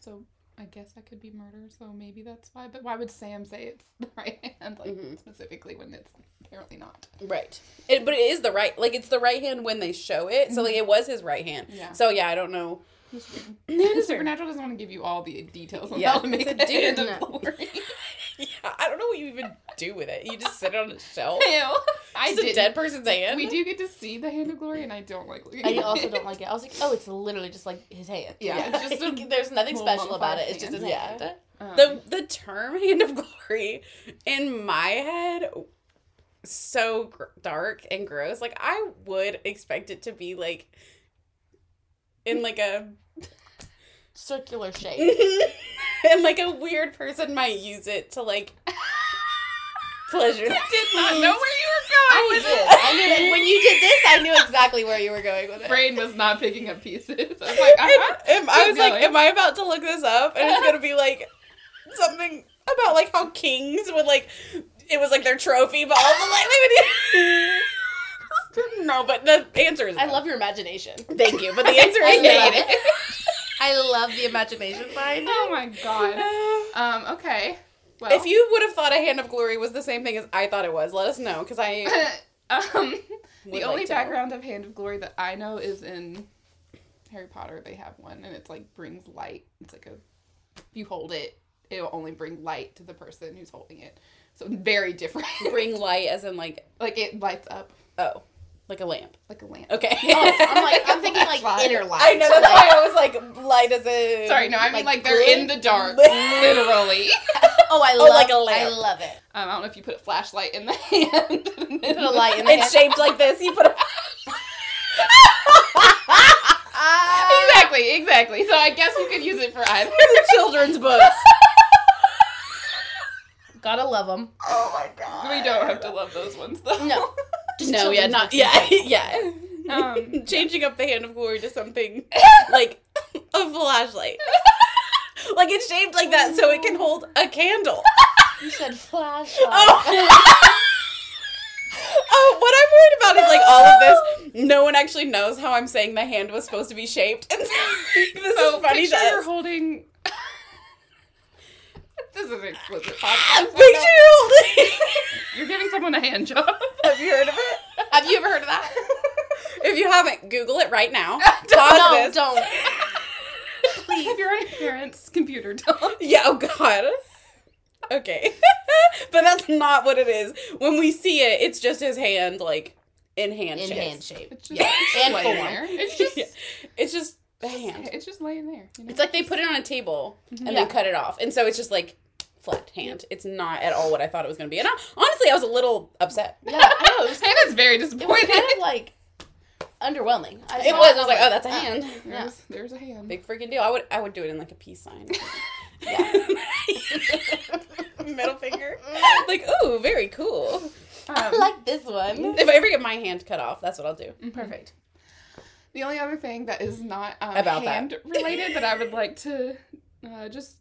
So I guess that could be murder. So maybe that's why. But why would Sam say it's the right hand like Mhm. specifically when it's apparently not. Right. It, but it is the right, like it's the right hand when they show it. So like it was his right hand. Yeah. So yeah, I don't know. Supernatural doesn't want to give you all the details on Yeah. how to make a dude. of glory. Yeah, I don't know what you even do with it. You just sit it on a shelf. Ew. I It's a dead person's hand. We do get to see the hand of glory, and I don't like looking. I also don't like it. I was like, oh, it's literally just like his hand. Yeah, it's just a there's nothing special about it. It's just his hand. hand. Um, the the term hand of glory in my head so gr- dark and gross. Like I would expect it to be like in like a Circular shape. and like a weird person might use it to like pleasure. I did not know where you were I going with did. it. I knew when you did this, I knew exactly where you were going with it. Brain was not picking up pieces. I was like, uh-huh. Am- I was like, am I about to look this up? And it's gonna be like something about like how kings would like it was like their trophy, but also like they would No, but the answer is I no. love your imagination. Thank you, but the answer is hate no. it. I love the imagination behind it. oh my god. Um. Okay. Well, If you would have thought a hand of glory was the same thing as I thought it was, let us know because I um, the like only to know. background of Hand of Glory that I know is in Harry Potter. They have one, and it's like brings light. It's like a if you hold it, it'll only bring light to the person who's holding it. So very different. bring light as in like like it lights up oh, like a lamp. like a lamp. Okay. Oh, I'm like, I'm thinking like Flashlight. inner light. I know that's why I was like light as a Sorry, no, I mean Like like, they're in the dark, literally. Oh, I Oh, love like a I lamp. I love it. Um, I don't know if you put a flashlight in the hand. Put a light in the It's shaped like this. You put a exactly, exactly. So I guess you could use it for either. children's books. Gotta love them. Oh my god. We don't have to love those ones though. No. No, yeah, not yeah, yeah. Um, Changing up the hand of glory to something like a flashlight. like it's shaped like that so it can hold a candle. You said flashlight. Oh. oh, what I'm worried about is like all of this. No one actually knows how I'm saying the hand was supposed to be shaped. And this so is funny picture to you're holding. this is an explicit Picture podcast. you're holding. You're giving someone a hand job. Have you heard of it? Have you ever heard of that? If you haven't, Google it right now. Pause no, this. don't. If you're on your parents' computer, don't. Yeah, oh god. Okay. but that's not what it is. When we see it, it's just his hand, like, in hand In shape. hand shape. It's just Yeah, and laying form. there. It's just, Yeah. It's just a hand. it's just laying there. You know? It's like they put it on a table mm-hmm. and Yeah. then cut it off. And so it's just like flat hand. It's not at all what I thought it was going to be. And I, honestly, I was a little upset. Yeah, I know. It was, Hannah's very it was kind of like underwhelming. I It was. I was like, oh, that's a ah. hand. There's, there's a hand. Big freaking deal. I would I would do it in like a peace sign. Yeah. Middle finger. Like, ooh, very cool. I Um, like this one. If I ever get my hand cut off, that's what I'll do. Perfect. The only other thing that is not um, About that. hand related that I would like to uh, just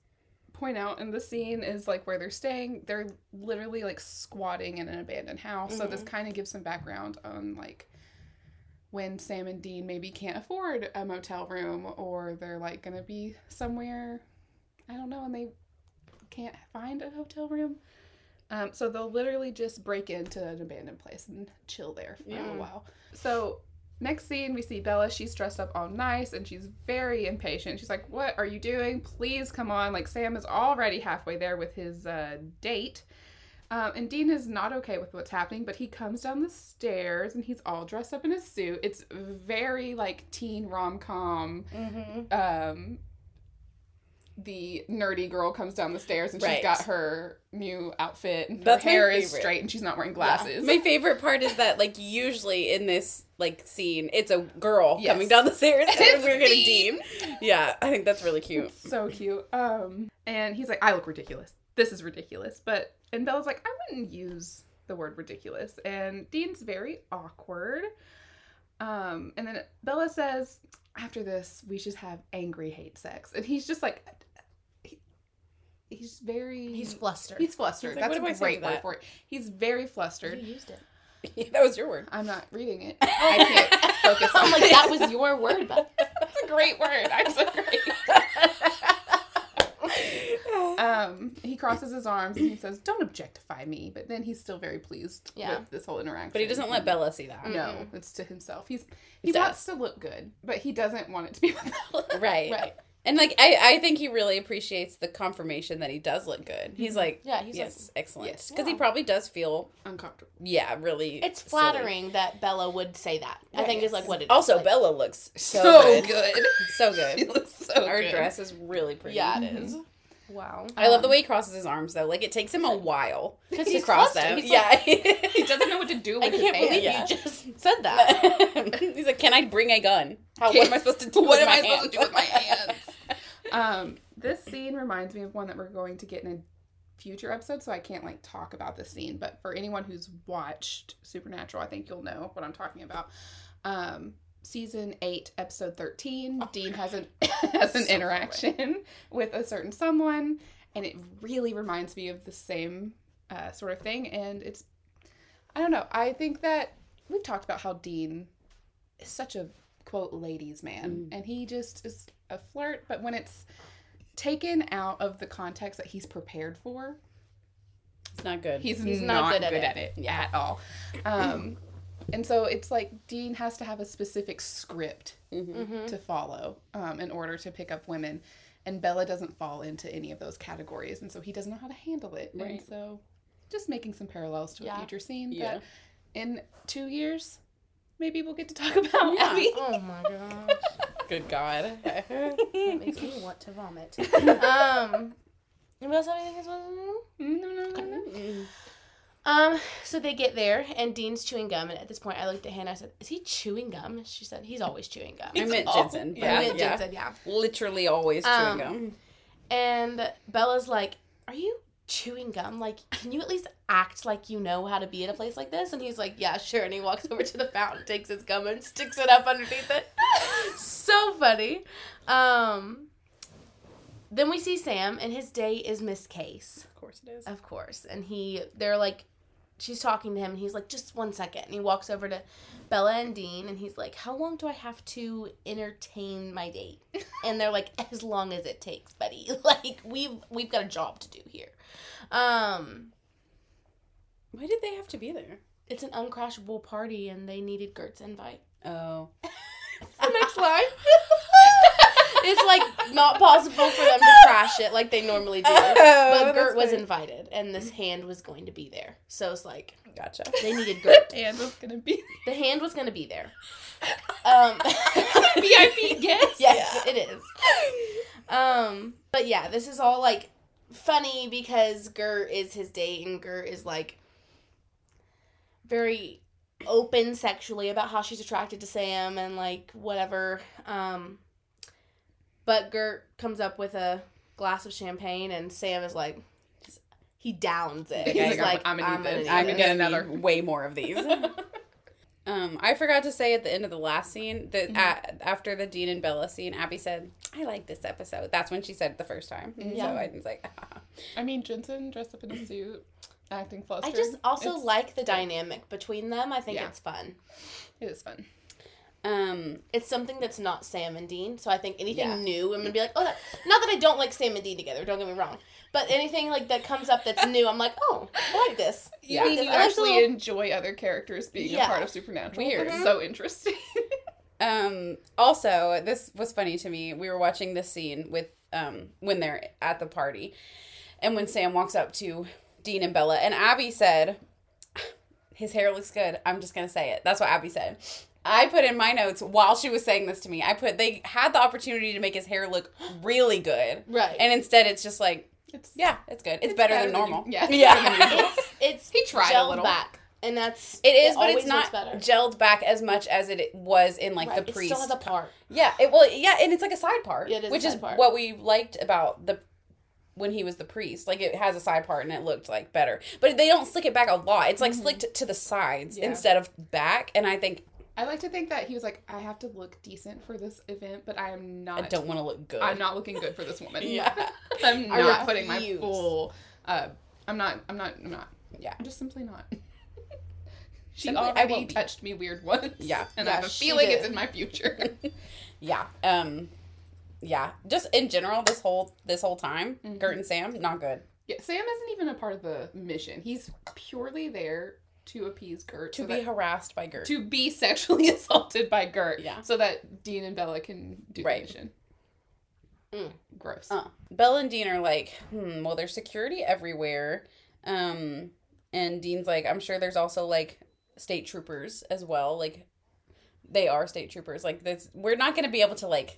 point out in the scene is like where they're staying. They're literally like squatting in an abandoned house. So Mm-hmm. this kind of gives some background on like when Sam and Dean maybe can't afford a motel room or they're like gonna be somewhere I don't know and they can't find a hotel room. Um, so they'll literally just break into an abandoned place and chill there for Yeah. a while. So next scene we see Bela. She's dressed up all nice and she's very impatient. She's like, "What are you doing? Please come on!" Like Sam is already halfway there with his uh, date. Um, and Dean is not okay with what's happening, but he comes down the stairs and he's all dressed up in a suit. It's very like teen rom com. Mm-hmm. Um, the nerdy girl comes down the stairs and she's Right. got her new outfit and That's her hair is straight and she's not wearing glasses. My favorite part is that, like, usually in this like scene, it's a girl Yes. coming down the stairs, and we're getting Dean. Dean. Yeah, I think that's really cute. It's so cute. Um, and he's like, I look ridiculous. This is ridiculous. But and Bela's like, I wouldn't use the word ridiculous. And Dean's very awkward. Um, and then Bela says, after this, we should have angry hate sex. And he's just like, he's very He's flustered. He's flustered. He's like, That's what do I a say great word that? for it. He's very you flustered. used it. that was your word. I'm not reading it. I can't focus on I'm like, it. that was your word, but That's a great word. I'm so great. um, he crosses his arms and he says, "Don't objectify me." But then he's still very pleased Yeah. with this whole interaction. But he doesn't let Bela see that. No, it's to himself. He's he He does. wants to look good, but he doesn't want it to be with Bela. Right. Right. And like I, I think he really appreciates the confirmation that he does look good. He's like, Yeah, he's yes, excellent. yes. Because he probably does feel, Uncomfortable. yeah, really. It's silly. flattering that Bela would say that. I think is like what it is. Also, like, Bela looks so, So good. good. So She good. looks so Her good. dress is really pretty. Yeah, it is. Wow. I love the Um, way he crosses his arms though. Like it takes him a while Because to he's cross them. He's yeah. He doesn't know what to do I with his can't believe hands. Yeah. you just said that. He's like, "Can I bring a gun? How? What am I supposed to do? What with am my I supposed to do with my hands?" Um, this scene reminds me of one that we're going to get in a future episode, so I can't like talk about this scene. But for anyone who's watched Supernatural, I think you'll know what I'm talking about. Um, season eight, episode thirteen, Dean has an has an So interaction with a certain someone, and it really reminds me of the same uh, sort of thing. And it's, I don't know. I think that we've talked about how Dean is such a quote ladies man, and he just is a flirt. But when it's taken out of the context that he's prepared for, It's not good. he's, He's not, not good, good at, at it, at all. Um, and so it's like Dean has to have a specific script Mhm. Mm-hmm. to follow um, in order to pick up women. And Bela doesn't fall into any of those categories. And so he doesn't know how to handle it. And Right. so just making some parallels to Yeah. a future scene Yeah. that in two years, maybe we'll get to talk about Yeah. Abby. Oh my gosh. Good God. That makes me want to vomit. um, anybody else have anything else? No, no, no, no. Mm. Um, so they get there and Dean's chewing gum, and at this point, I looked at Hannah. And I said, "Is he chewing gum?" She said, "He's always chewing gum." I meant all- Jensen. yeah. I meant yeah. Jen said, "Yeah." Literally always chewing Um, gum. And Bela's like, "Are you chewing gum? Like, can you at least act like you know how to be at a place like this?" And he's like, "Yeah, sure." And he walks over to the fountain, takes his gum, and sticks it up underneath it. so funny. Um. Then we see Sam, and his day is Miss Case. Of course it is. Of course. And he, they're like, she's talking to him, and he's like, just one second. And he walks over to Bela and Dean, and he's like, how long do I have to entertain my date? And they're like, as long as it takes, buddy. Like we've we've got a job to do here. Um, Why did they have to be there? it's an uncrashable party, and they needed Gert's invite. Oh. The next line. it's like not possible for them to crash it like they normally do. Oh, But Gert was funny. invited, and this hand was going to be there. So it's like Gotcha. they needed Gert. And was gonna be The hand was gonna be there. Um, VIP guest. yes, it is. Um, but yeah, this is all like funny because Gert is his date, and Gert is like very open sexually about how she's attracted to Sam and like whatever. Um, but Gert comes up with a glass of champagne, and Sam is like, he downs it. He's He's, like, like, I'm gonna I'm gonna this. need I'm Yes. gonna Get get another. another way more of these. um, I forgot to say at the end of the last scene that a after the Dean and Bela scene, Abby said, "I like this episode." That's when she said it the first time. Yeah. So I was like, I mean, Jensen dressed up in a suit, acting flustered. I just also It's- like the dynamic between them. I think Yeah. it's fun. It is fun. Um, It's something that's not Sam and Dean, so I think anything Yeah. new, I'm gonna be like, oh, that, not that I don't like Sam and Dean together. Don't get me wrong, but anything like that comes up that's new, I'm like, oh, I like this. You Yeah. mean I you like actually little- enjoy other characters being Yeah. a part of Supernatural? Weird. That's so interesting. Um, also, this was funny to me. We were watching this scene with um when they're at the party, and when Sam walks up to Dean and Bela, and Abby said, "His hair looks good." I'm just gonna say it. That's what Abby said. I put in my notes while she was saying this to me. I put they had the opportunity to make his hair look really good, Right. and instead it's just like, It's yeah, it's good. It's, It's better, better than than normal. you- yeah. yeah. it's it's He tried a little. back, and that's It is, but it's not better. gelled back as much as it was in like Right, the It priest. still has a part. Yeah, it well, yeah, and it's like a side part, Yeah, it is a which is part. what we liked about the when he was the priest. Like it has a side part and it looked like better, but they don't slick it back a lot. It's like mm-hmm. slicked to the sides Yeah. instead of back, and I think I like to think that he was like, I have to look decent for this event, but I am not. I don't want to look good. I'm not looking good for this woman. Yeah. I'm not putting my full. Uh, I'm not. I'm not. I'm not. Yeah. I'm just simply not. she Simply, already touched me weird once. Yeah. and Yeah, I have a feeling did. it's in my future. Yeah. Um. yeah, just in general, this whole this whole time, Mhm. Gert and Sam, not good. Yeah, Sam isn't even a part of the mission. He's purely there to appease Gert. To so be that- harassed by Gert. to be sexually assaulted by Gert. Yeah. So that Dean and Bela can do Right. the mission. Mm. Gross. Uh, Bela and Dean are like, hmm, well, there's security everywhere. Um, and Dean's like, I'm sure there's also like state troopers as well. Like, they are state troopers. Like, this, we're not going to be able to like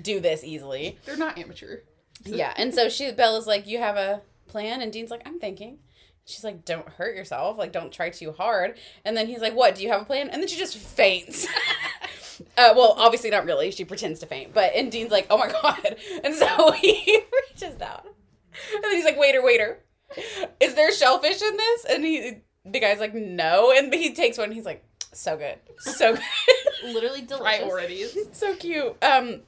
do this easily. They're not amateur. Yeah. And so she, Bela's like, you have a plan? And Dean's like, I'm thinking. She's like, don't hurt yourself. Like, don't try too hard. And then he's like, what? Do you have a plan? And then she just faints. uh, well, obviously not really. She pretends to faint. But, and Dean's like, oh my God. And so he reaches down. And then he's like, waiter, waiter, is there shellfish in this? And he, the guy's like, no. And he takes one and he's like, so good. So good. Literally delicious. Priorities. so cute. Um,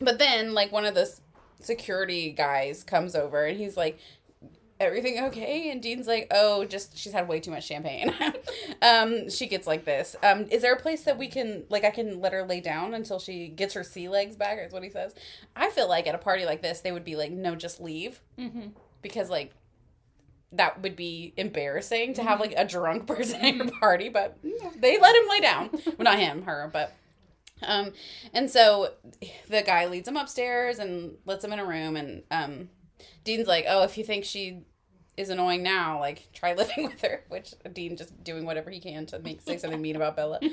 but then like one of the security guys comes over and he's like, "Everything okay?" And Dean's like, "Oh, just she's had way too much champagne." um, she gets like this. Um, is there a place that we can like I can let her lay down until she gets her sea legs back? Is what he says. I feel like at a party like this, they would be like, "No, just leave," Mm-hmm. because like. That would be embarrassing to have like a drunk person at your party, but they let him lay down. Well, not him, her, but um, and so the guy leads him upstairs and lets him in a room. And um, Dean's like, "Oh, if you think she is annoying now, like try living with her." Which Dean just doing whatever he can to make say something mean about Bela.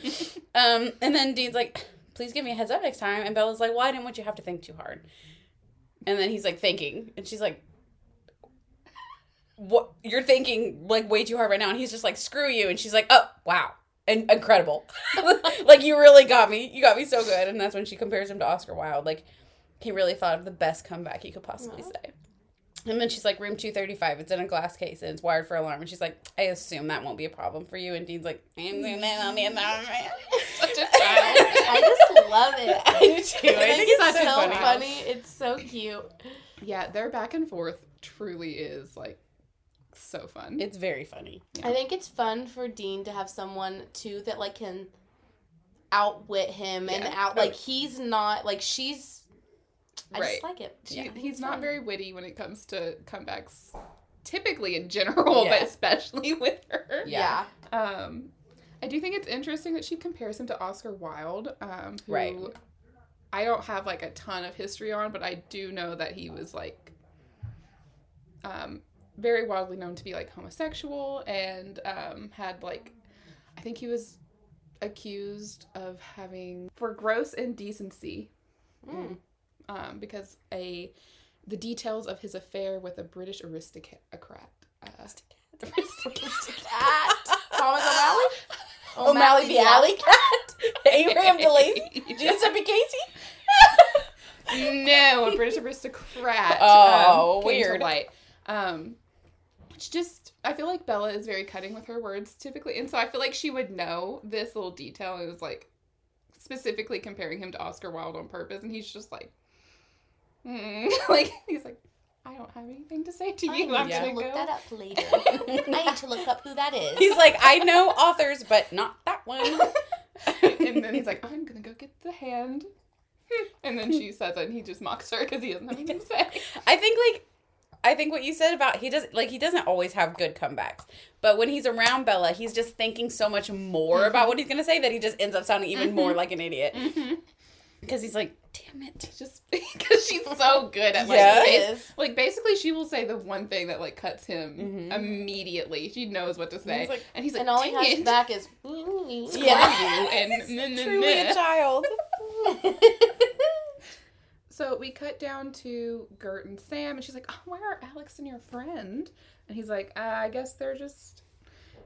Um, and then Dean's like, "Please give me a heads up next time." And Bela's like, "Well, I didn't want you to have to think too hard." And then he's like thinking, and she's like. What you're thinking like way too hard right now, and he's just like, "Screw you!" And she's like, "Oh, wow, and incredible. like you really got me. You got me so good. And that's when she compares him to Oscar Wilde. Like he really thought of the best comeback he could possibly Aw. say. And then she's like, room 235, it's in a glass case and it's wired for alarm. And she's like, I assume that won't be a problem for you. And Dean's like, I'm doing that on the environment. Such a child. I just love it. I do too. I think it's it's so so funny. funny. It's so cute. yeah, their back and forth truly is like so fun. It's very funny. I think it's fun for Dean to have someone too that like can outwit him and out like he's not like she's. I Right. just like it. She- Yeah. he's not fun. very witty when it comes to comebacks, typically in general, Yeah. but especially with her. Yeah. Um, I do think it's interesting that she compares him to Oscar Wilde, um, who Right. I don't have like a ton of history on, but I do know that he was like um, very widely known to be like homosexual and um, had like I think he was accused of having for gross indecency Mm. Um, because a the details of his affair with a British aristocrat. Uh, Cat. Thomas O'Malley. O'Malley the Alley Cat. Abraham DeLacy. Giuseppe Casey. no, a British aristocrat. Oh, to weird. light. Um, which just I feel like Bela is very cutting with her words typically, and so I feel like she would know this little detail. It was like specifically comparing him to Oscar Wilde on purpose, and he's just like, mm. like he's like, I don't have anything to say to I you. need I'm to gonna look go. that up later. I need to look up who that is. He's like, I know authors, but not that one. and then he's like, I'm gonna go get the hand. And then she says it, and he just mocks her because he doesn't have anything to say. I think like I think what you said about he does like he doesn't always have good comebacks, but when he's around Bela, he's just thinking so much more mm-hmm. about what he's gonna say that he just ends up sounding even more mm-hmm. like an idiot mm-hmm. Because he's like, "Damn it!" Just because she's so good at like, bas- like basically she will say the one thing that like cuts him Mhm. immediately. She knows what to say, he's like- and he's like, and all he "Dang has it, back is. screw Yeah. you," and Truly a child. So we cut down to Gert and Sam, and she's like, oh, "Where are Alex and your friend?" And he's like, uh, "I guess they're just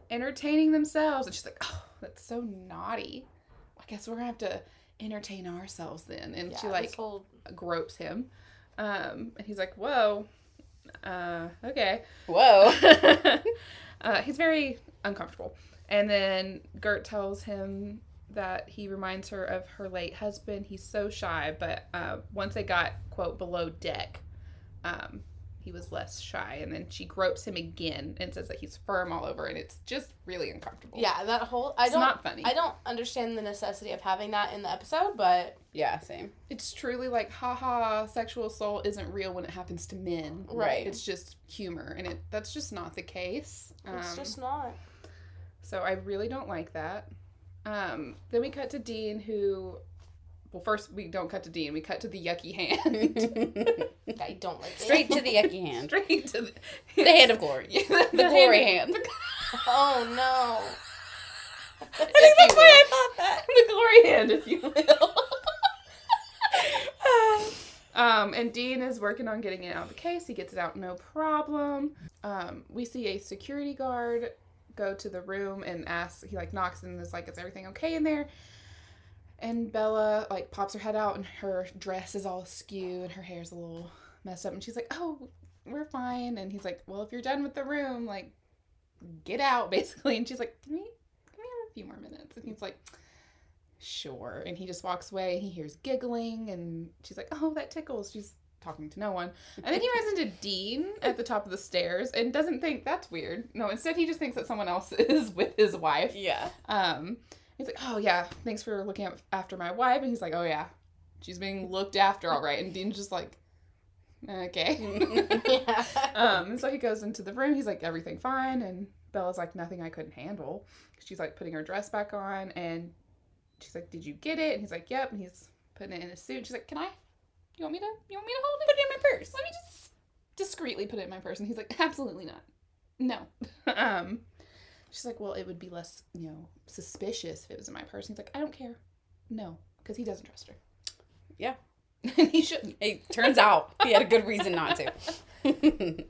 entertaining themselves." And she's like, "Oh, that's so naughty. I guess we're gonna have to entertain ourselves then." And she like whole gropes him, um, and he's like, "Whoa, uh, okay." Whoa. uh, he's very uncomfortable. And then Gert tells him that he reminds her of her late husband. He's so shy, but uh, once they got, quote, below deck, um, he was less shy. And then she gropes him again and says that he's firm all over, and it's just really uncomfortable. Yeah, that whole I it's don't not funny. I don't understand the necessity of having that in the episode, but Yeah, same. It's truly like, haha, sexual assault isn't real when it happens to men. Right. It's just humor, and it that's just not the case. it's Um, just not. So I really don't like that. Um, then we cut to Dean, who, well, first we don't cut to Dean. We cut to the yucky hand. I don't like it. Straight to the yucky hand. Straight to the, The hand of glory. Yeah, The glory hand. Oh no. I think that's why I thought that. the glory hand, if you will. um, and Dean is working on getting it out of the case. He gets it out no problem. Um, we see a security guard go to the room and ask. He like knocks and is like, "Is everything okay in there?" And Bela like pops her head out, and her dress is all askew, and her hair's a little messed up, and she's like, "Oh, we're fine." And he's like, "Well, if you're done with the room, like, get out, basically." And she's like, "Can we, can we have a few more minutes?" And he's like, "Sure." And he just walks away, and he hears giggling, and she's like, "Oh, that tickles." She's talking to no one, and then he runs into Dean at the top of the stairs, and doesn't think that's weird. No, instead he just thinks that someone else is with his wife. Yeah. Um, he's like, "Oh yeah, thanks for looking up after my wife," and he's like, "Oh yeah, she's being looked after, all right." And Dean's just like, "Okay." yeah. um, and so he goes into the room. He's like, "Everything fine?" And Bela's like, "Nothing I couldn't handle." She's like putting her dress back on, and she's like, "Did you get it?" And he's like, "Yep." And he's putting it in a suit. She's like, "Can I? You want me to? You want me to hold it? Put it in my purse. Let me just discreetly put it in my purse." And he's like, "Absolutely not. No." um, she's like, "Well, it would be less, you know, suspicious if it was in my purse." And he's like, "I don't care. No, because he doesn't trust her." Yeah. and he shouldn't. It turns out he had a good reason not to.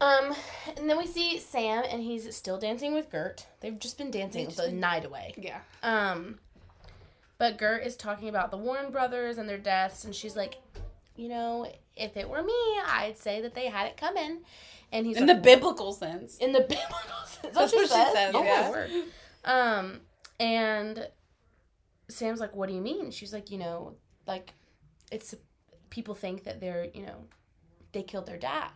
Um, and then we see Sam, and he's still dancing with Gert. They've just been dancing They've the been- night away. Yeah. Um, but Gert is talking about the Warren brothers and their deaths, and she's like, you know, if it were me, I'd say that they had it coming. And he's in the biblical sense. in the biblical sense. That's what she says. Oh my yeah. word. Um, and Sam's like, "What do you mean?" She's like, "You know, like it's people think that they're, you know, they killed their dad."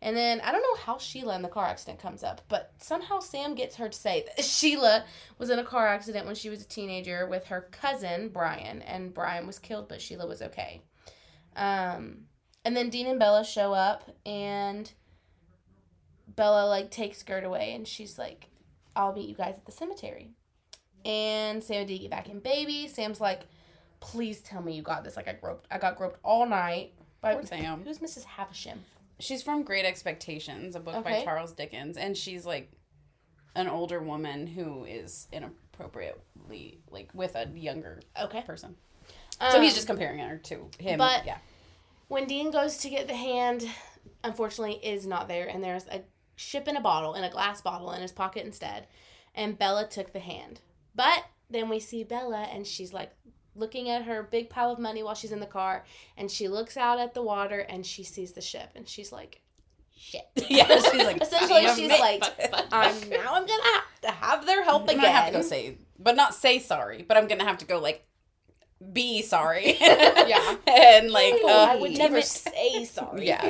And then I don't know how Sheila in the car accident comes up, but somehow Sam gets her to say that Sheila was in a car accident when she was a teenager with her cousin Brian, and Brian was killed, but Sheila was okay. Um, and then Dean and Bela show up, and Bela like takes Gert away, and she's like, "I'll meet you guys at the cemetery." And Sam and Dee get back in baby. Sam's like, "Please tell me you got this. Like I groped, I got groped all night." By Poor Sam. who's Mrs. Havisham? She's from Great Expectations, a book by Charles Dickens, and she's like an older woman who is inappropriately like with a younger Okay. person. So he's Um, just comparing her to him. but- yeah. when Dean goes to get the hand, unfortunately, is not there, and there's a ship in a bottle, in a glass bottle, in his pocket instead. And Bela took the hand, but then we see Bela, and she's like looking at her big pile of money while she's in the car, and she looks out at the water, and she sees the ship, and she's like, "Shit." Yeah, she's like, essentially, she's it." like, "I'm now I'm gonna have to have their help I'm again." gonna have to go say, but not say sorry, but I'm gonna have to go like be sorry. Yeah. and like, uh, I would never say sorry. Yeah.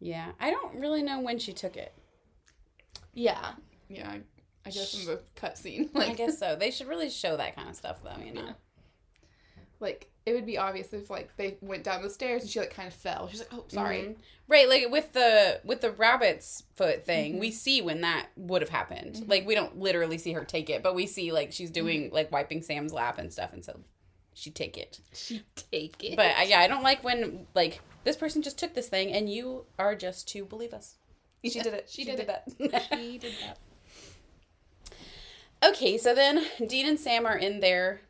Yeah, I don't really know when she took it. yeah. Yeah, I, I guess in the cutscene, I guess so. They should really show that kind of stuff, though. You know. Yeah. like it would be obvious if like they went down the stairs and she like kind of fell. She's like, "Oh, sorry." Mhm. Right, like with the with the rabbit's foot thing, Mhm. we see when that would have happened. Mhm. Like we don't literally see her take it, but we see like she's doing like wiping Sam's lap and stuff, and so she take it. She take it. But uh, yeah, I don't like when like this person just took this thing and you are just to believe us. She did it. She did that. she did that. Okay, so then Dean and Sam are in their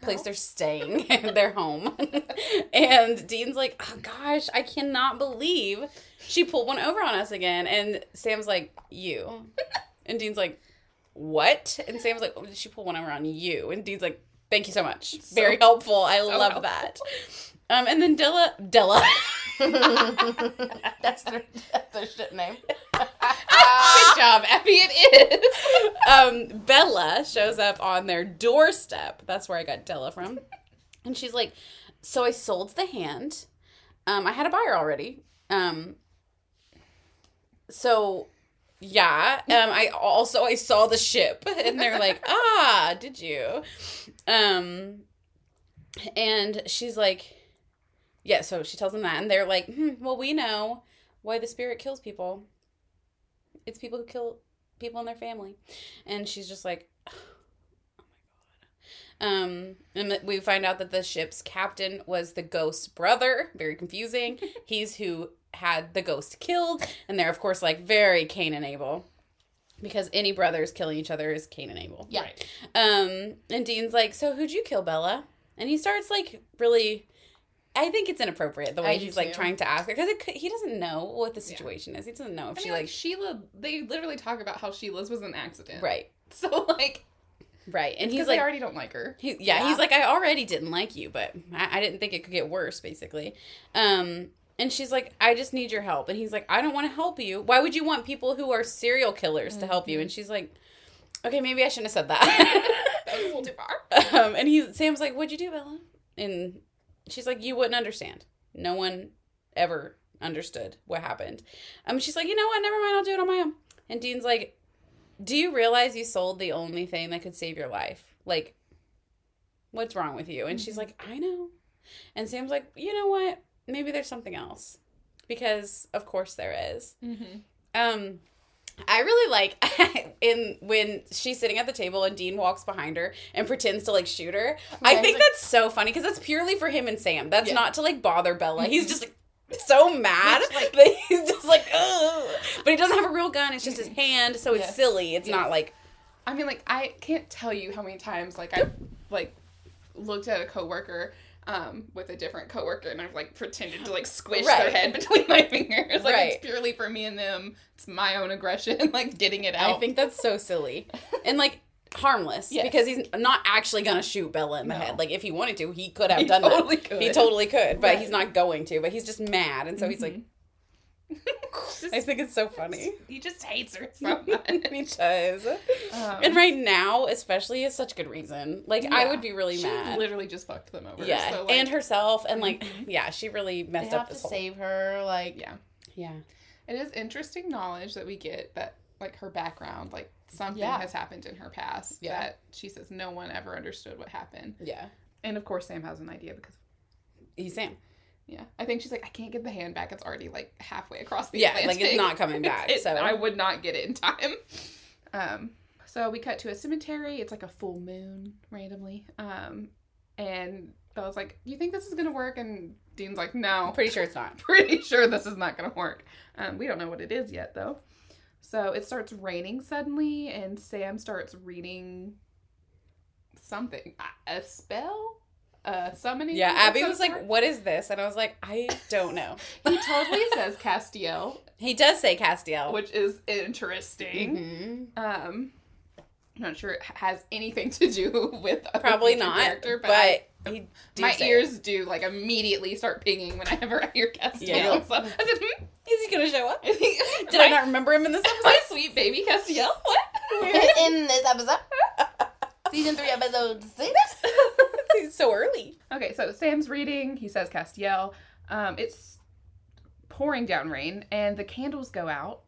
place they're staying, their home. and Dean's like, oh gosh, I cannot believe she pulled one over on us again. And Sam's like, you. And Dean's like, what? And Sam's like, oh, did she pull one over on you? And Dean's like, thank you so much. Very helpful. I love helpful. that. Um, and then Della, Della. that's their that's their ship name. Good job, Abby. It is. um, Bela shows up on their doorstep. That's where I got Della from. And she's like, So I sold the hand. Um, I had a buyer already. Um, so yeah. Um, I also I saw the ship, and they're like, ah, did you? Um, and she's like, yeah. So she tells them that, and they're like, hmm, well, we know why the spirit kills people. It's people who kill people in their family, and she's just like, um, and we find out that the ship's captain was the ghost's brother. Very confusing. He's who had the ghost killed, and they're of course like very Cain and Abel. Because any brothers killing each other is Cain and Abel. Yeah. Right. Um, and Dean's like, "So who'd you kill, Bela?" And he starts like really. I think it's inappropriate the way I he's like too. trying to ask her because he doesn't know what the situation is. He doesn't know if I she mean, like, like Sheila, they literally talk about how Sheila's was an accident. right, So like, right, and and he's like, they already don't like her. He, yeah, Yeah. he's like, I already didn't like you, but I, I didn't think it could get worse, basically. Um, and she's like, I just need your help. And he's like, I don't want to help you. Why would you want people who are serial killers to help you? And she's like, Okay, maybe I shouldn't have said that. That was a little too far. um, and he, Sam's like, What'd you do, Bela? And she's like, You wouldn't understand. No one ever understood what happened. Um, she's like, You know what? Never mind. I'll do it on my own. And Dean's like, Do you realize you sold the only thing that could save your life? Like, what's wrong with you? And she's like, I know. And Sam's like, you know what? Maybe there's something else. Because of course there is. Mm-hmm. Um I really like in when she's sitting at the table and Dean walks behind her and pretends to like shoot her. I think like- that's so funny because that's purely for him and Sam. That's Yeah. not to like bother Bela. He's just like so mad Which, like- that he's just like, Ugh. but he doesn't have a real gun. It's just his hand, so it's Yes. silly. It's not like I mean, like, I can't tell you how many times like I like looked at a coworker um with a different coworker and I've like pretended to like squish their head between my fingers. Like Right. it's purely for me and them. It's my own aggression, like getting it out. I think that's so silly and like harmless Yes. because he's not actually gonna shoot Bela in the No. head. Like if he wanted to, he could have He done totally that. could. He totally could, but Right. he's not going to. But he's just mad, and so he's like, Just- I think it's so funny. he just hates her so much. he does. Um, and right now, especially, is such good reason. Like I would be really she mad. literally just fucked them over. yeah, so, like, and herself, and like, Mhm. yeah, she really messed have up to whole. save her. Like, yeah. Yeah, It is interesting knowledge that we get that like her background, like something Yeah. has happened in her past Yeah. that she says no one ever understood what happened. yeah. And of course Sam has an idea because He's Sam. yeah. I think she's like, I can't get the hand back, it's already like halfway across the Yeah, like it's not coming back. It- so I would not get it in time. Um so we cut to a cemetery, it's like a full moon randomly. Um and Bela's like, Do You think this is gonna work? And Dean's like, No. I'm pretty sure it's not. pretty sure this is not going to work. Um, we don't know what it is yet, though. So it starts raining suddenly, and Sam starts reading something. A- spell? A summoning? Yeah, Abby was like, "What is this?" And I was like, "I don't know." He totally says Castiel, He does say Castiel. which is interesting. Mhm. Um, I'm not sure it has anything to do with Probably not, character, but, but, he do my say it. ears do like immediately start pinging whenever I hear Castiel. Yeah. So I said, hmm, Is he gonna show up? I think- Did I not remember him in this episode? My sweet baby Castiel. What? in this episode, season three, episode six. He's so early. okay, so Sam's reading. He says Castiel. Um, it's pouring down rain, and the candles go out.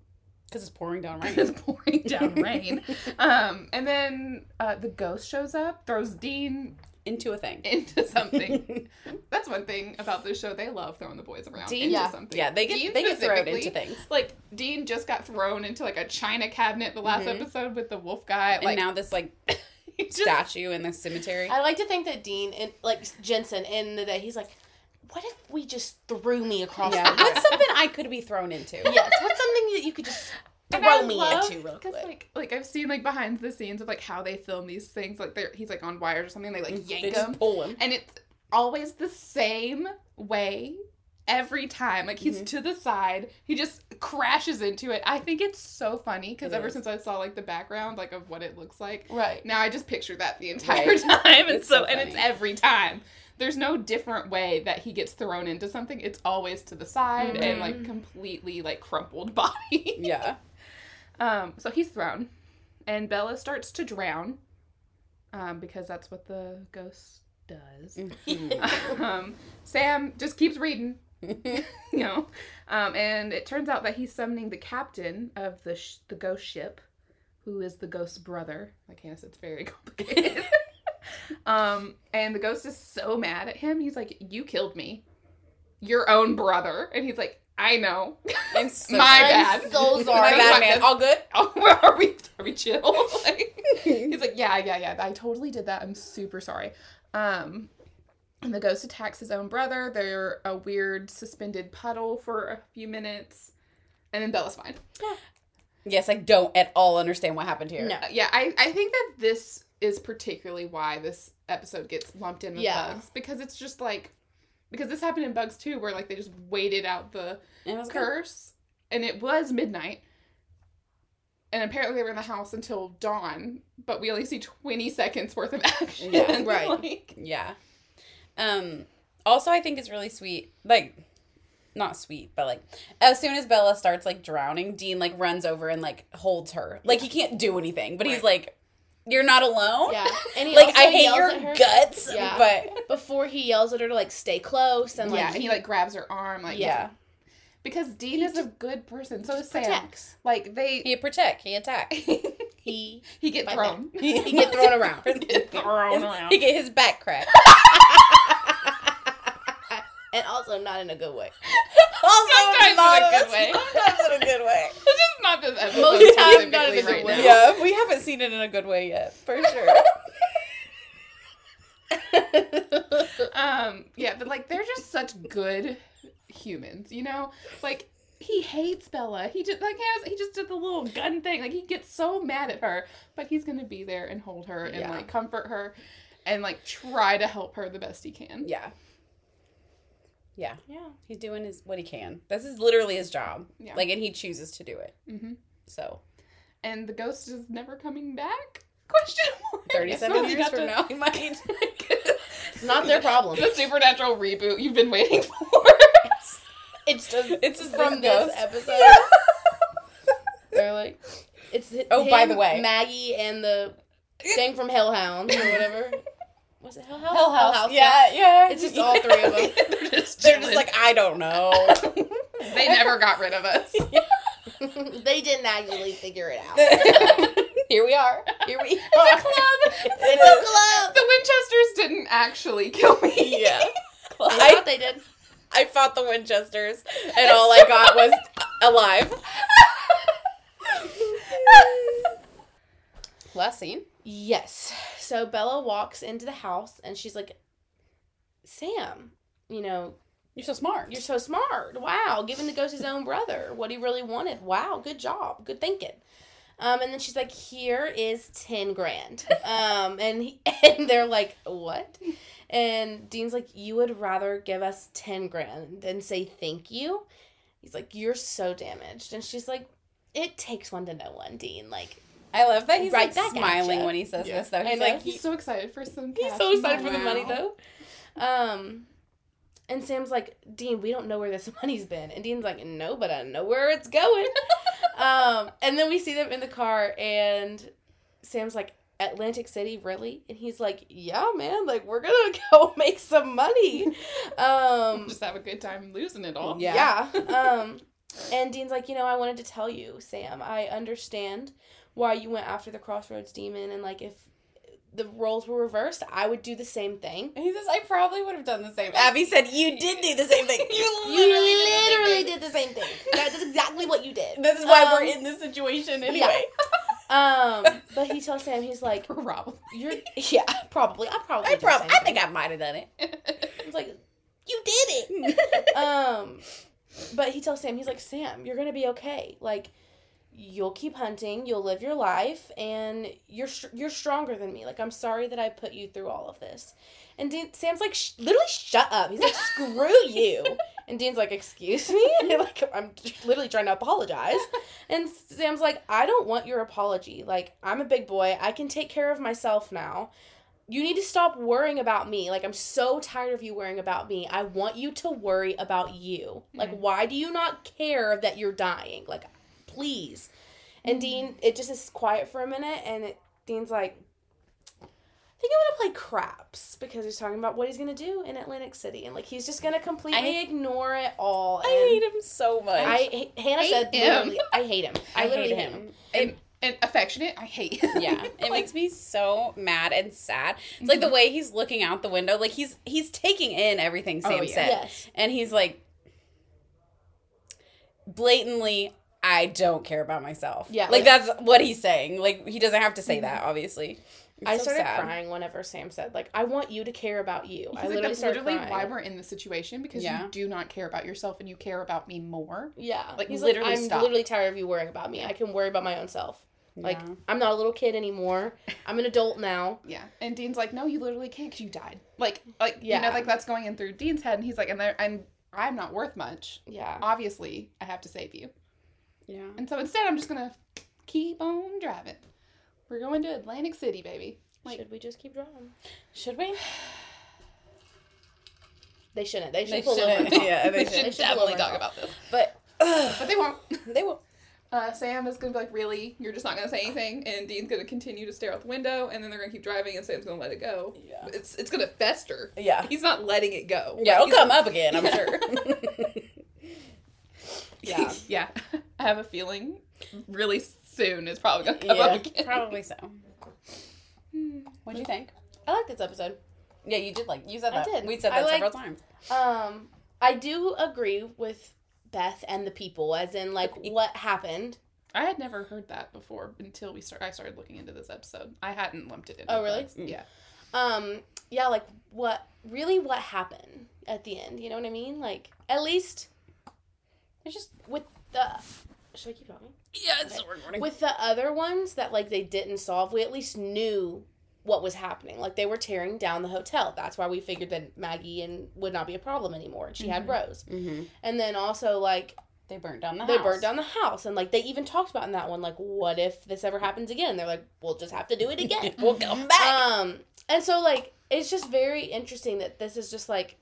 Because it's pouring down rain. it's pouring down rain. Um, and then uh, the ghost shows up, throws Dean Into a thing. into something. That's one thing about this show. They love throwing the boys around Dean- into Yeah. something. yeah, they get Dean they get thrown into things. Like Dean just got thrown into like a china cabinet the last Mhm. episode with the wolf guy. And Like now this like he just- statue in the cemetery. I like to think that Dean and like Jensen in the day, he's like, "What if we just threw me across Yeah, the what's something I could be thrown into? yes, what's something that you could just And I throw me love- into real quick? like like I've seen like behind the scenes of like how they film these things. Like they're he's like on wires or something. They like Mm, They yank just him, pull him. and it's always the same way every time. Like he's Mhm. to the side, he just crashes into it. I think it's so funny because ever is. since I saw like the background like of what it looks like, right. now I just picture that the entire Right. time, and It's so, so and it's every time. There's no different way that he gets thrown into something. It's always to the side and like Mhm. completely like crumpled body. Yeah. Um, so he's thrown, and Bela starts to drown, um, because that's what the ghost does. Mhm. um, Sam just keeps reading. you know. Um, and it turns out that he's summoning the captain of the sh- the ghost ship, who is the ghost's brother. Like Hannah said, it's very complicated. um, and the ghost is so mad at him. He's like, "You killed me, your own brother," and he's like, "I know, I'm so my sorry. bad, I'm so My sorry. bad, man. All good? Oh, are we are we chill? like, he's like, yeah, yeah, yeah. I totally did that. I'm super sorry. Um, and the ghost attacks his own brother. They're a weird suspended puddle for a few minutes, and then Bela's fine. Yes, I don't at all understand what happened here. No. Yeah, I I think that this is particularly why this episode gets lumped in with Yeah. bugs because it's just like because this happened in bugs too, where like they just waited out the was good. curse, and it was midnight. And apparently they were in the house until dawn, but we only see twenty seconds worth of action. Yeah, right. Like, Yeah. Um also I think it's really sweet. Like not sweet, but like as soon as Bela starts like drowning, Dean like runs over and like holds her. Like he can't do anything, but he's like you're not alone. Yeah, and he Like also I hate yells your guts, Yeah. but before he yells at her to like stay close and like yeah, and he like grabs her arm, like yeah. because Dean is a good person. So is Sam. protects. Like they, He protect, he attack. He he get thrown. he get thrown around. Get thrown around. He get his back cracked. And also not in a good way. Also, Sometimes not- in a good way. Sometimes in a good way. It's just not this episode. Most times not in a good right way. now. Yeah, we haven't seen it in a good way yet, for sure. um yeah but like they're just such good humans you know like he hates bela he just like has he just did the little gun thing like he gets so mad at her but he's gonna be there and hold her and Yeah. like comfort her and like try to help her the best he can Yeah. Yeah. yeah. He's doing his what he can. This is literally his job. Yeah. Like and he chooses to do it. hmm So and the ghost is never coming back question mark thirty Yes, seven well, you years from to- now he might It's not their problem. the supernatural reboot you've been waiting for It's just It's just from this ghost. episode. They're like, it's Oh, by the way. Maggie and the thing from Hellhound or whatever. Was it Hell House? Hell House. Yeah, yeah. It's just all three of them. they're just, They're just like, I don't know. they never got rid of us they didn't actually figure it out. Here we are. Here we it's a club It It's a is. club. the winchesters didn't actually kill me Yeah. I I, thought they did. I fought the Winchesters and all I got was alive. Last scene. Yes. So Bela walks into the house and she's like, Sam, you know, You're so smart. you're so smart. Wow, giving the ghost his own brother what he really wanted. Wow, good job. Good thinking. Um, and then she's like, "Here is ten grand." Um, and he, and they're like, "What?" And Dean's like, "You would rather give us ten grand than say thank you?" He's like, "You're so damaged." And she's like, "It takes one to know one, Dean. Like, I love that he's Right like smiling when he says Yeah. this though. He's like, he's so excited for some He's so excited for the money though. Um and Sam's like, Dean, we don't know where this money's been. And Dean's like, No, but I know where it's going. um, and then we see them in the car and Sam's like, Atlantic City, really? And he's like, Yeah, man, like we're gonna go make some money. Um just have a good time losing it all. Yeah. yeah. Um, and Dean's like, you know, I wanted to tell you, Sam, I understand why you went after the Crossroads demon, and like if the roles were reversed, I would do the same thing. he says, I probably would have done the same. Abby said, You did do the same thing. You literally did the same thing. That is exactly what you did. This is why Um, we're in this situation anyway. Um, but he tells Sam, he's like, Probably. "You're yeah, probably. I probably. I probably, I think. I might have done it. He's like, you did it. um, but he tells Sam, he's like, Sam, you're gonna be okay. Like, you'll keep hunting, you'll live your life, and you're you're stronger than me. Like, I'm sorry that I put you through all of this. And Dean, Sam's like, Sh- literally, shut up. He's like, screw you. And Dean's like, excuse me. like, I'm literally trying to apologize. And Sam's like, I don't want your apology. Like, I'm a big boy. I can take care of myself now you need to stop worrying about me. Like, I'm so tired of you worrying about me. I want you to worry about you. Like, mm-hmm. why do you not care that you're dying? Like, please. And Dean, mm-hmm. it just is quiet for a minute, and it, Dean's like, I think I'm gonna play craps because he's talking about what he's gonna do in Atlantic City, and like he's just gonna completely I- ignore it all. I hate him so much. I Hannah Hate said him. I hate him. I, I hate him. And, and affectionate, I hate. yeah it makes me so mad and sad it's like the mm-hmm. way he's looking out the window like he's he's taking in everything oh, sam Oh, yeah. said Yes. and he's like blatantly i don't care about myself Yeah, like like- that's what he's saying like he doesn't have to say that mm-hmm. obviously It's I so started sad. crying whenever Sam said, like, I want you to care about you. He's I like, literally that's started literally crying. why we're in this situation because Yeah. you do not care about yourself and you care about me more. Yeah. Like, He's literally like, I'm stop. literally tired of you worrying about me. I can worry about my own self. Like, Yeah. I'm not a little kid anymore. I'm an adult now. Yeah, and Dean's like, no, you literally can't because you died. Like, like you Yeah. know, like that's going in through Dean's head, and he's like, and there, I'm, I'm not worth much. Yeah. Obviously, I have to save you, yeah and so instead, I'm just gonna keep on driving. We're going to Atlantic City, baby. Like, should we just keep driving? should we They shouldn't. They should they pull shouldn't. talk. Yeah, they we should. should should definitely talk about this, but but they won't. they will Uh, Sam is gonna be like, really? You're just not gonna say anything, and Dean's gonna continue to stare out the window, and then they're gonna keep driving, and Sam's gonna let it go. Yeah. It's it's gonna fester. yeah He's not letting it go. yeah Like, it'll he's- come up again i'm sure Yeah. yeah. I have a feeling really soon it's probably gonna come yeah up again. probably so what do you think I like this episode. yeah you did like you said I that did. we said I that several liked- times Um, I do agree with Beth and the people, as in like what happened. I had never heard that before until we start. I started looking into this episode. I hadn't lumped it in. Oh, with really? that. Yeah. Um, yeah, like what really what happened at the end. You know what I mean? Like at least it's just with the. Should I keep talking? yeah it's recording With the other ones that like they didn't solve, we at least knew what was happening. Like they were tearing down the hotel. That's why we figured that Maggie and would not be a problem anymore. And she had Rose. hmm And then also like They burnt down the house. they house. burned down the house and like they even talked about in that one like what if this ever happens again? They're like we'll just have to do it again. we'll come back. um and so like it's just very interesting that this is just like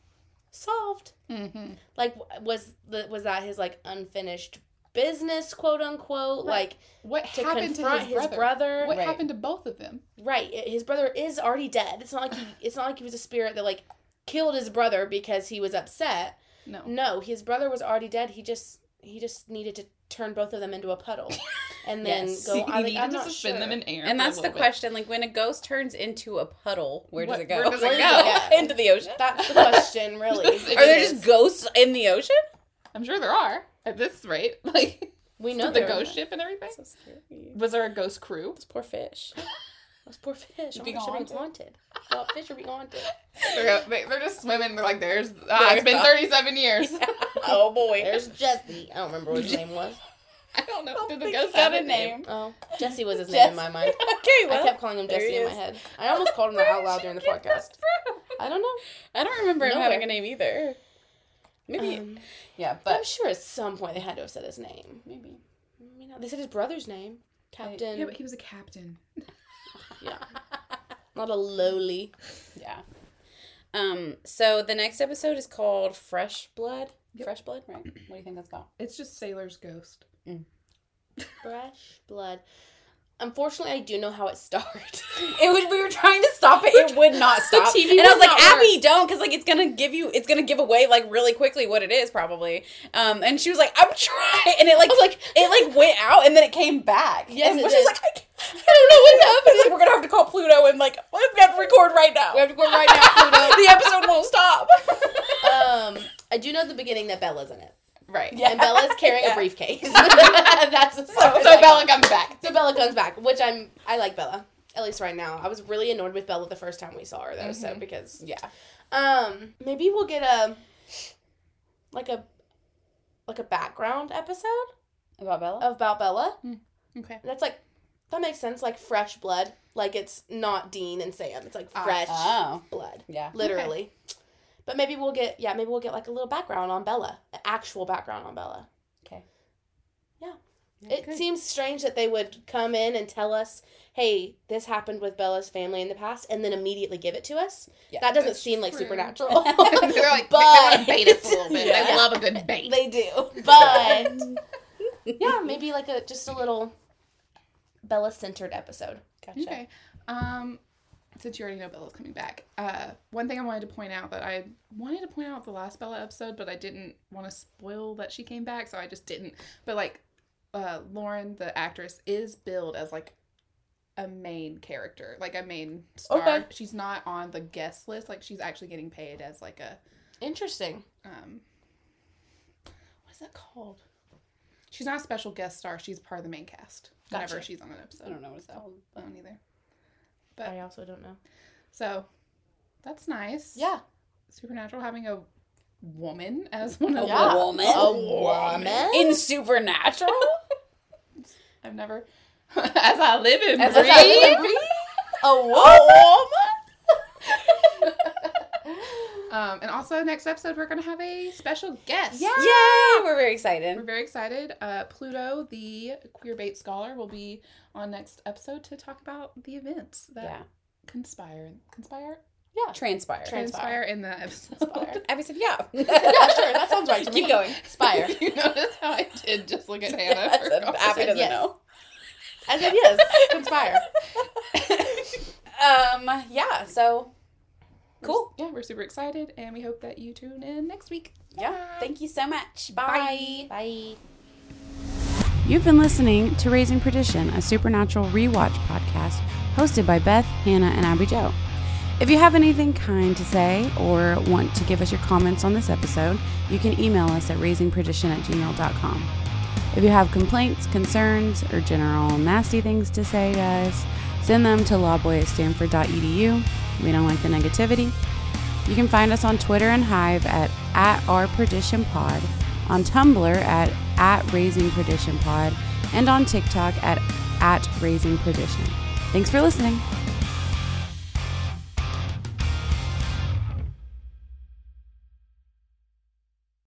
solved. Mm-hmm. Like was the was that his like unfinished business quote unquote Right. like What to happened to his his brother? brother? What Right. happened to both of them? Right. His brother is already dead. It's not like he it's not like he was a spirit that like killed his brother because he was upset. No. No, his brother was already dead. He just he just needed to turn both of them into a puddle, and then Yes. go. I, like, needed I'm to not suspend sure. them in air. and that's the bit. question. Like when a ghost turns into a puddle, where does What- it go? where does it go? does into the ocean? That's the question, really. It Are there is. just ghosts in the ocean? I'm sure there are at this rate. Like We know the ghost are. ship and everything. So scary. Was there a ghost crew? Those poor fish. Those poor fish. Oh Being my gosh, they're haunted. being haunted. Well, fish are being haunted. They're, they, they're just swimming. They're like, there's. Ah, it's been 37 years. oh boy. There's Jesse. I don't remember what his name was. I don't know. Did the ghost have a name? Oh, Jesse was his Jess- name in my mind. okay, well, I kept calling him Jesse in my head. I almost called him that out loud during the podcast. I don't know. I don't remember him having a name either. Maybe, Um, yeah, but I'm sure at some point they had to have said his name. maybe. I mean, they said his brother's name, Captain. Yeah, but he was a captain. yeah, not a lowly. Yeah. Um. So the next episode is called Fresh Blood. Yep. Fresh Blood, right? What do you think that's called? It's just Sailor's ghost. Fresh blood. Unfortunately, I do know how it started. It would. We were trying to stop it. It would not stop. the TV and I was like, not work. Abby, don't, because like it's gonna give you. It's gonna give away like really quickly what it is probably. Um. And she was like, I'm trying, and it like was like, it like went out and then it came back. Yes, and it like, I, I don't know what happened. Like, we're gonna have to call Pluto and like we have to record right now. we have to go right now, Pluto. the episode won't stop. Um, I do know at the beginning that Bela's in it, Right. Yeah. and Bela's carrying Yeah. a briefcase. That's So, so Bela comes back. So Bela comes back, which I'm. I like Bela at least right now. I was really annoyed with Bela the first time we saw her though, so Mhm. because Yeah. um maybe we'll get a like a like a background episode About Bela. about Bela. Okay. That's like that makes sense. Like fresh blood. Like it's not Dean and Sam. It's like Ah. fresh Oh. blood, Yeah. literally. But maybe we'll get yeah. Maybe we'll get like a little background on Bela, an actual background on Bela. Okay. Yeah. Okay. It seems strange that they would come in and tell us, "Hey, this happened with Bela's family in the past," and then immediately give it to us. Yeah, that doesn't seem like supernatural. They're like, But- they, bait us a little bit. Yeah. They love a good bait. they do, but yeah, maybe like a just a little Bela centered episode. Gotcha. Okay. Um, since you already know Bela's coming back, uh, one thing I wanted to point out that I wanted to point out the last Bela episode, but I didn't want to spoil that she came back, so I just didn't. But like, uh, Lauren, the actress, is billed as like a main character, like a main star. Okay. She's not on the guest list. Like she's actually getting paid as like a Interesting. um, what is that called? She's not a special guest star. She's part of the main cast. Whenever she's on an episode. I don't know what it's called. I don't either. I also don't know. So that's nice. Yeah. Supernatural having a woman as one of Yeah. the woman? A woman? In Supernatural? I've never as I live and As I live and breathe? A woman? Um, and also next episode we're gonna have a special guest. Yeah. Yay! We're very excited. We're very excited. Uh, Pluto, the queer bait scholar, will be on next episode to talk about the events that Yeah. conspire conspire yeah. Transpire. Tran- transpire in the episode. I said, yeah. Yeah, sure. That sounds right to Keep me. going. Spire. you notice how I did just look at Hannah? Yes, for and Abby doesn't yes. know. I said yes. Conspire. Um, yeah, so cool. Yeah, we're super excited, and we hope that you tune in next week. Yeah. Thank you so much. Bye. Bye. You've been listening to Raising Perdition, a supernatural rewatch podcast hosted by Beth, Hannah, and Abby Joe. If you have anything kind to say or want to give us your comments on this episode, you can email us at raisingperdition at gmail.com. If you have complaints, concerns, or general nasty things to say to us, send them to lawboy at stanford.edu. We don't like the negativity. You can find us on Twitter and Hive at, at our perdition pod, on Tumblr at, at raising perdition pod, and on TikTok at, at raising perdition. Thanks for listening.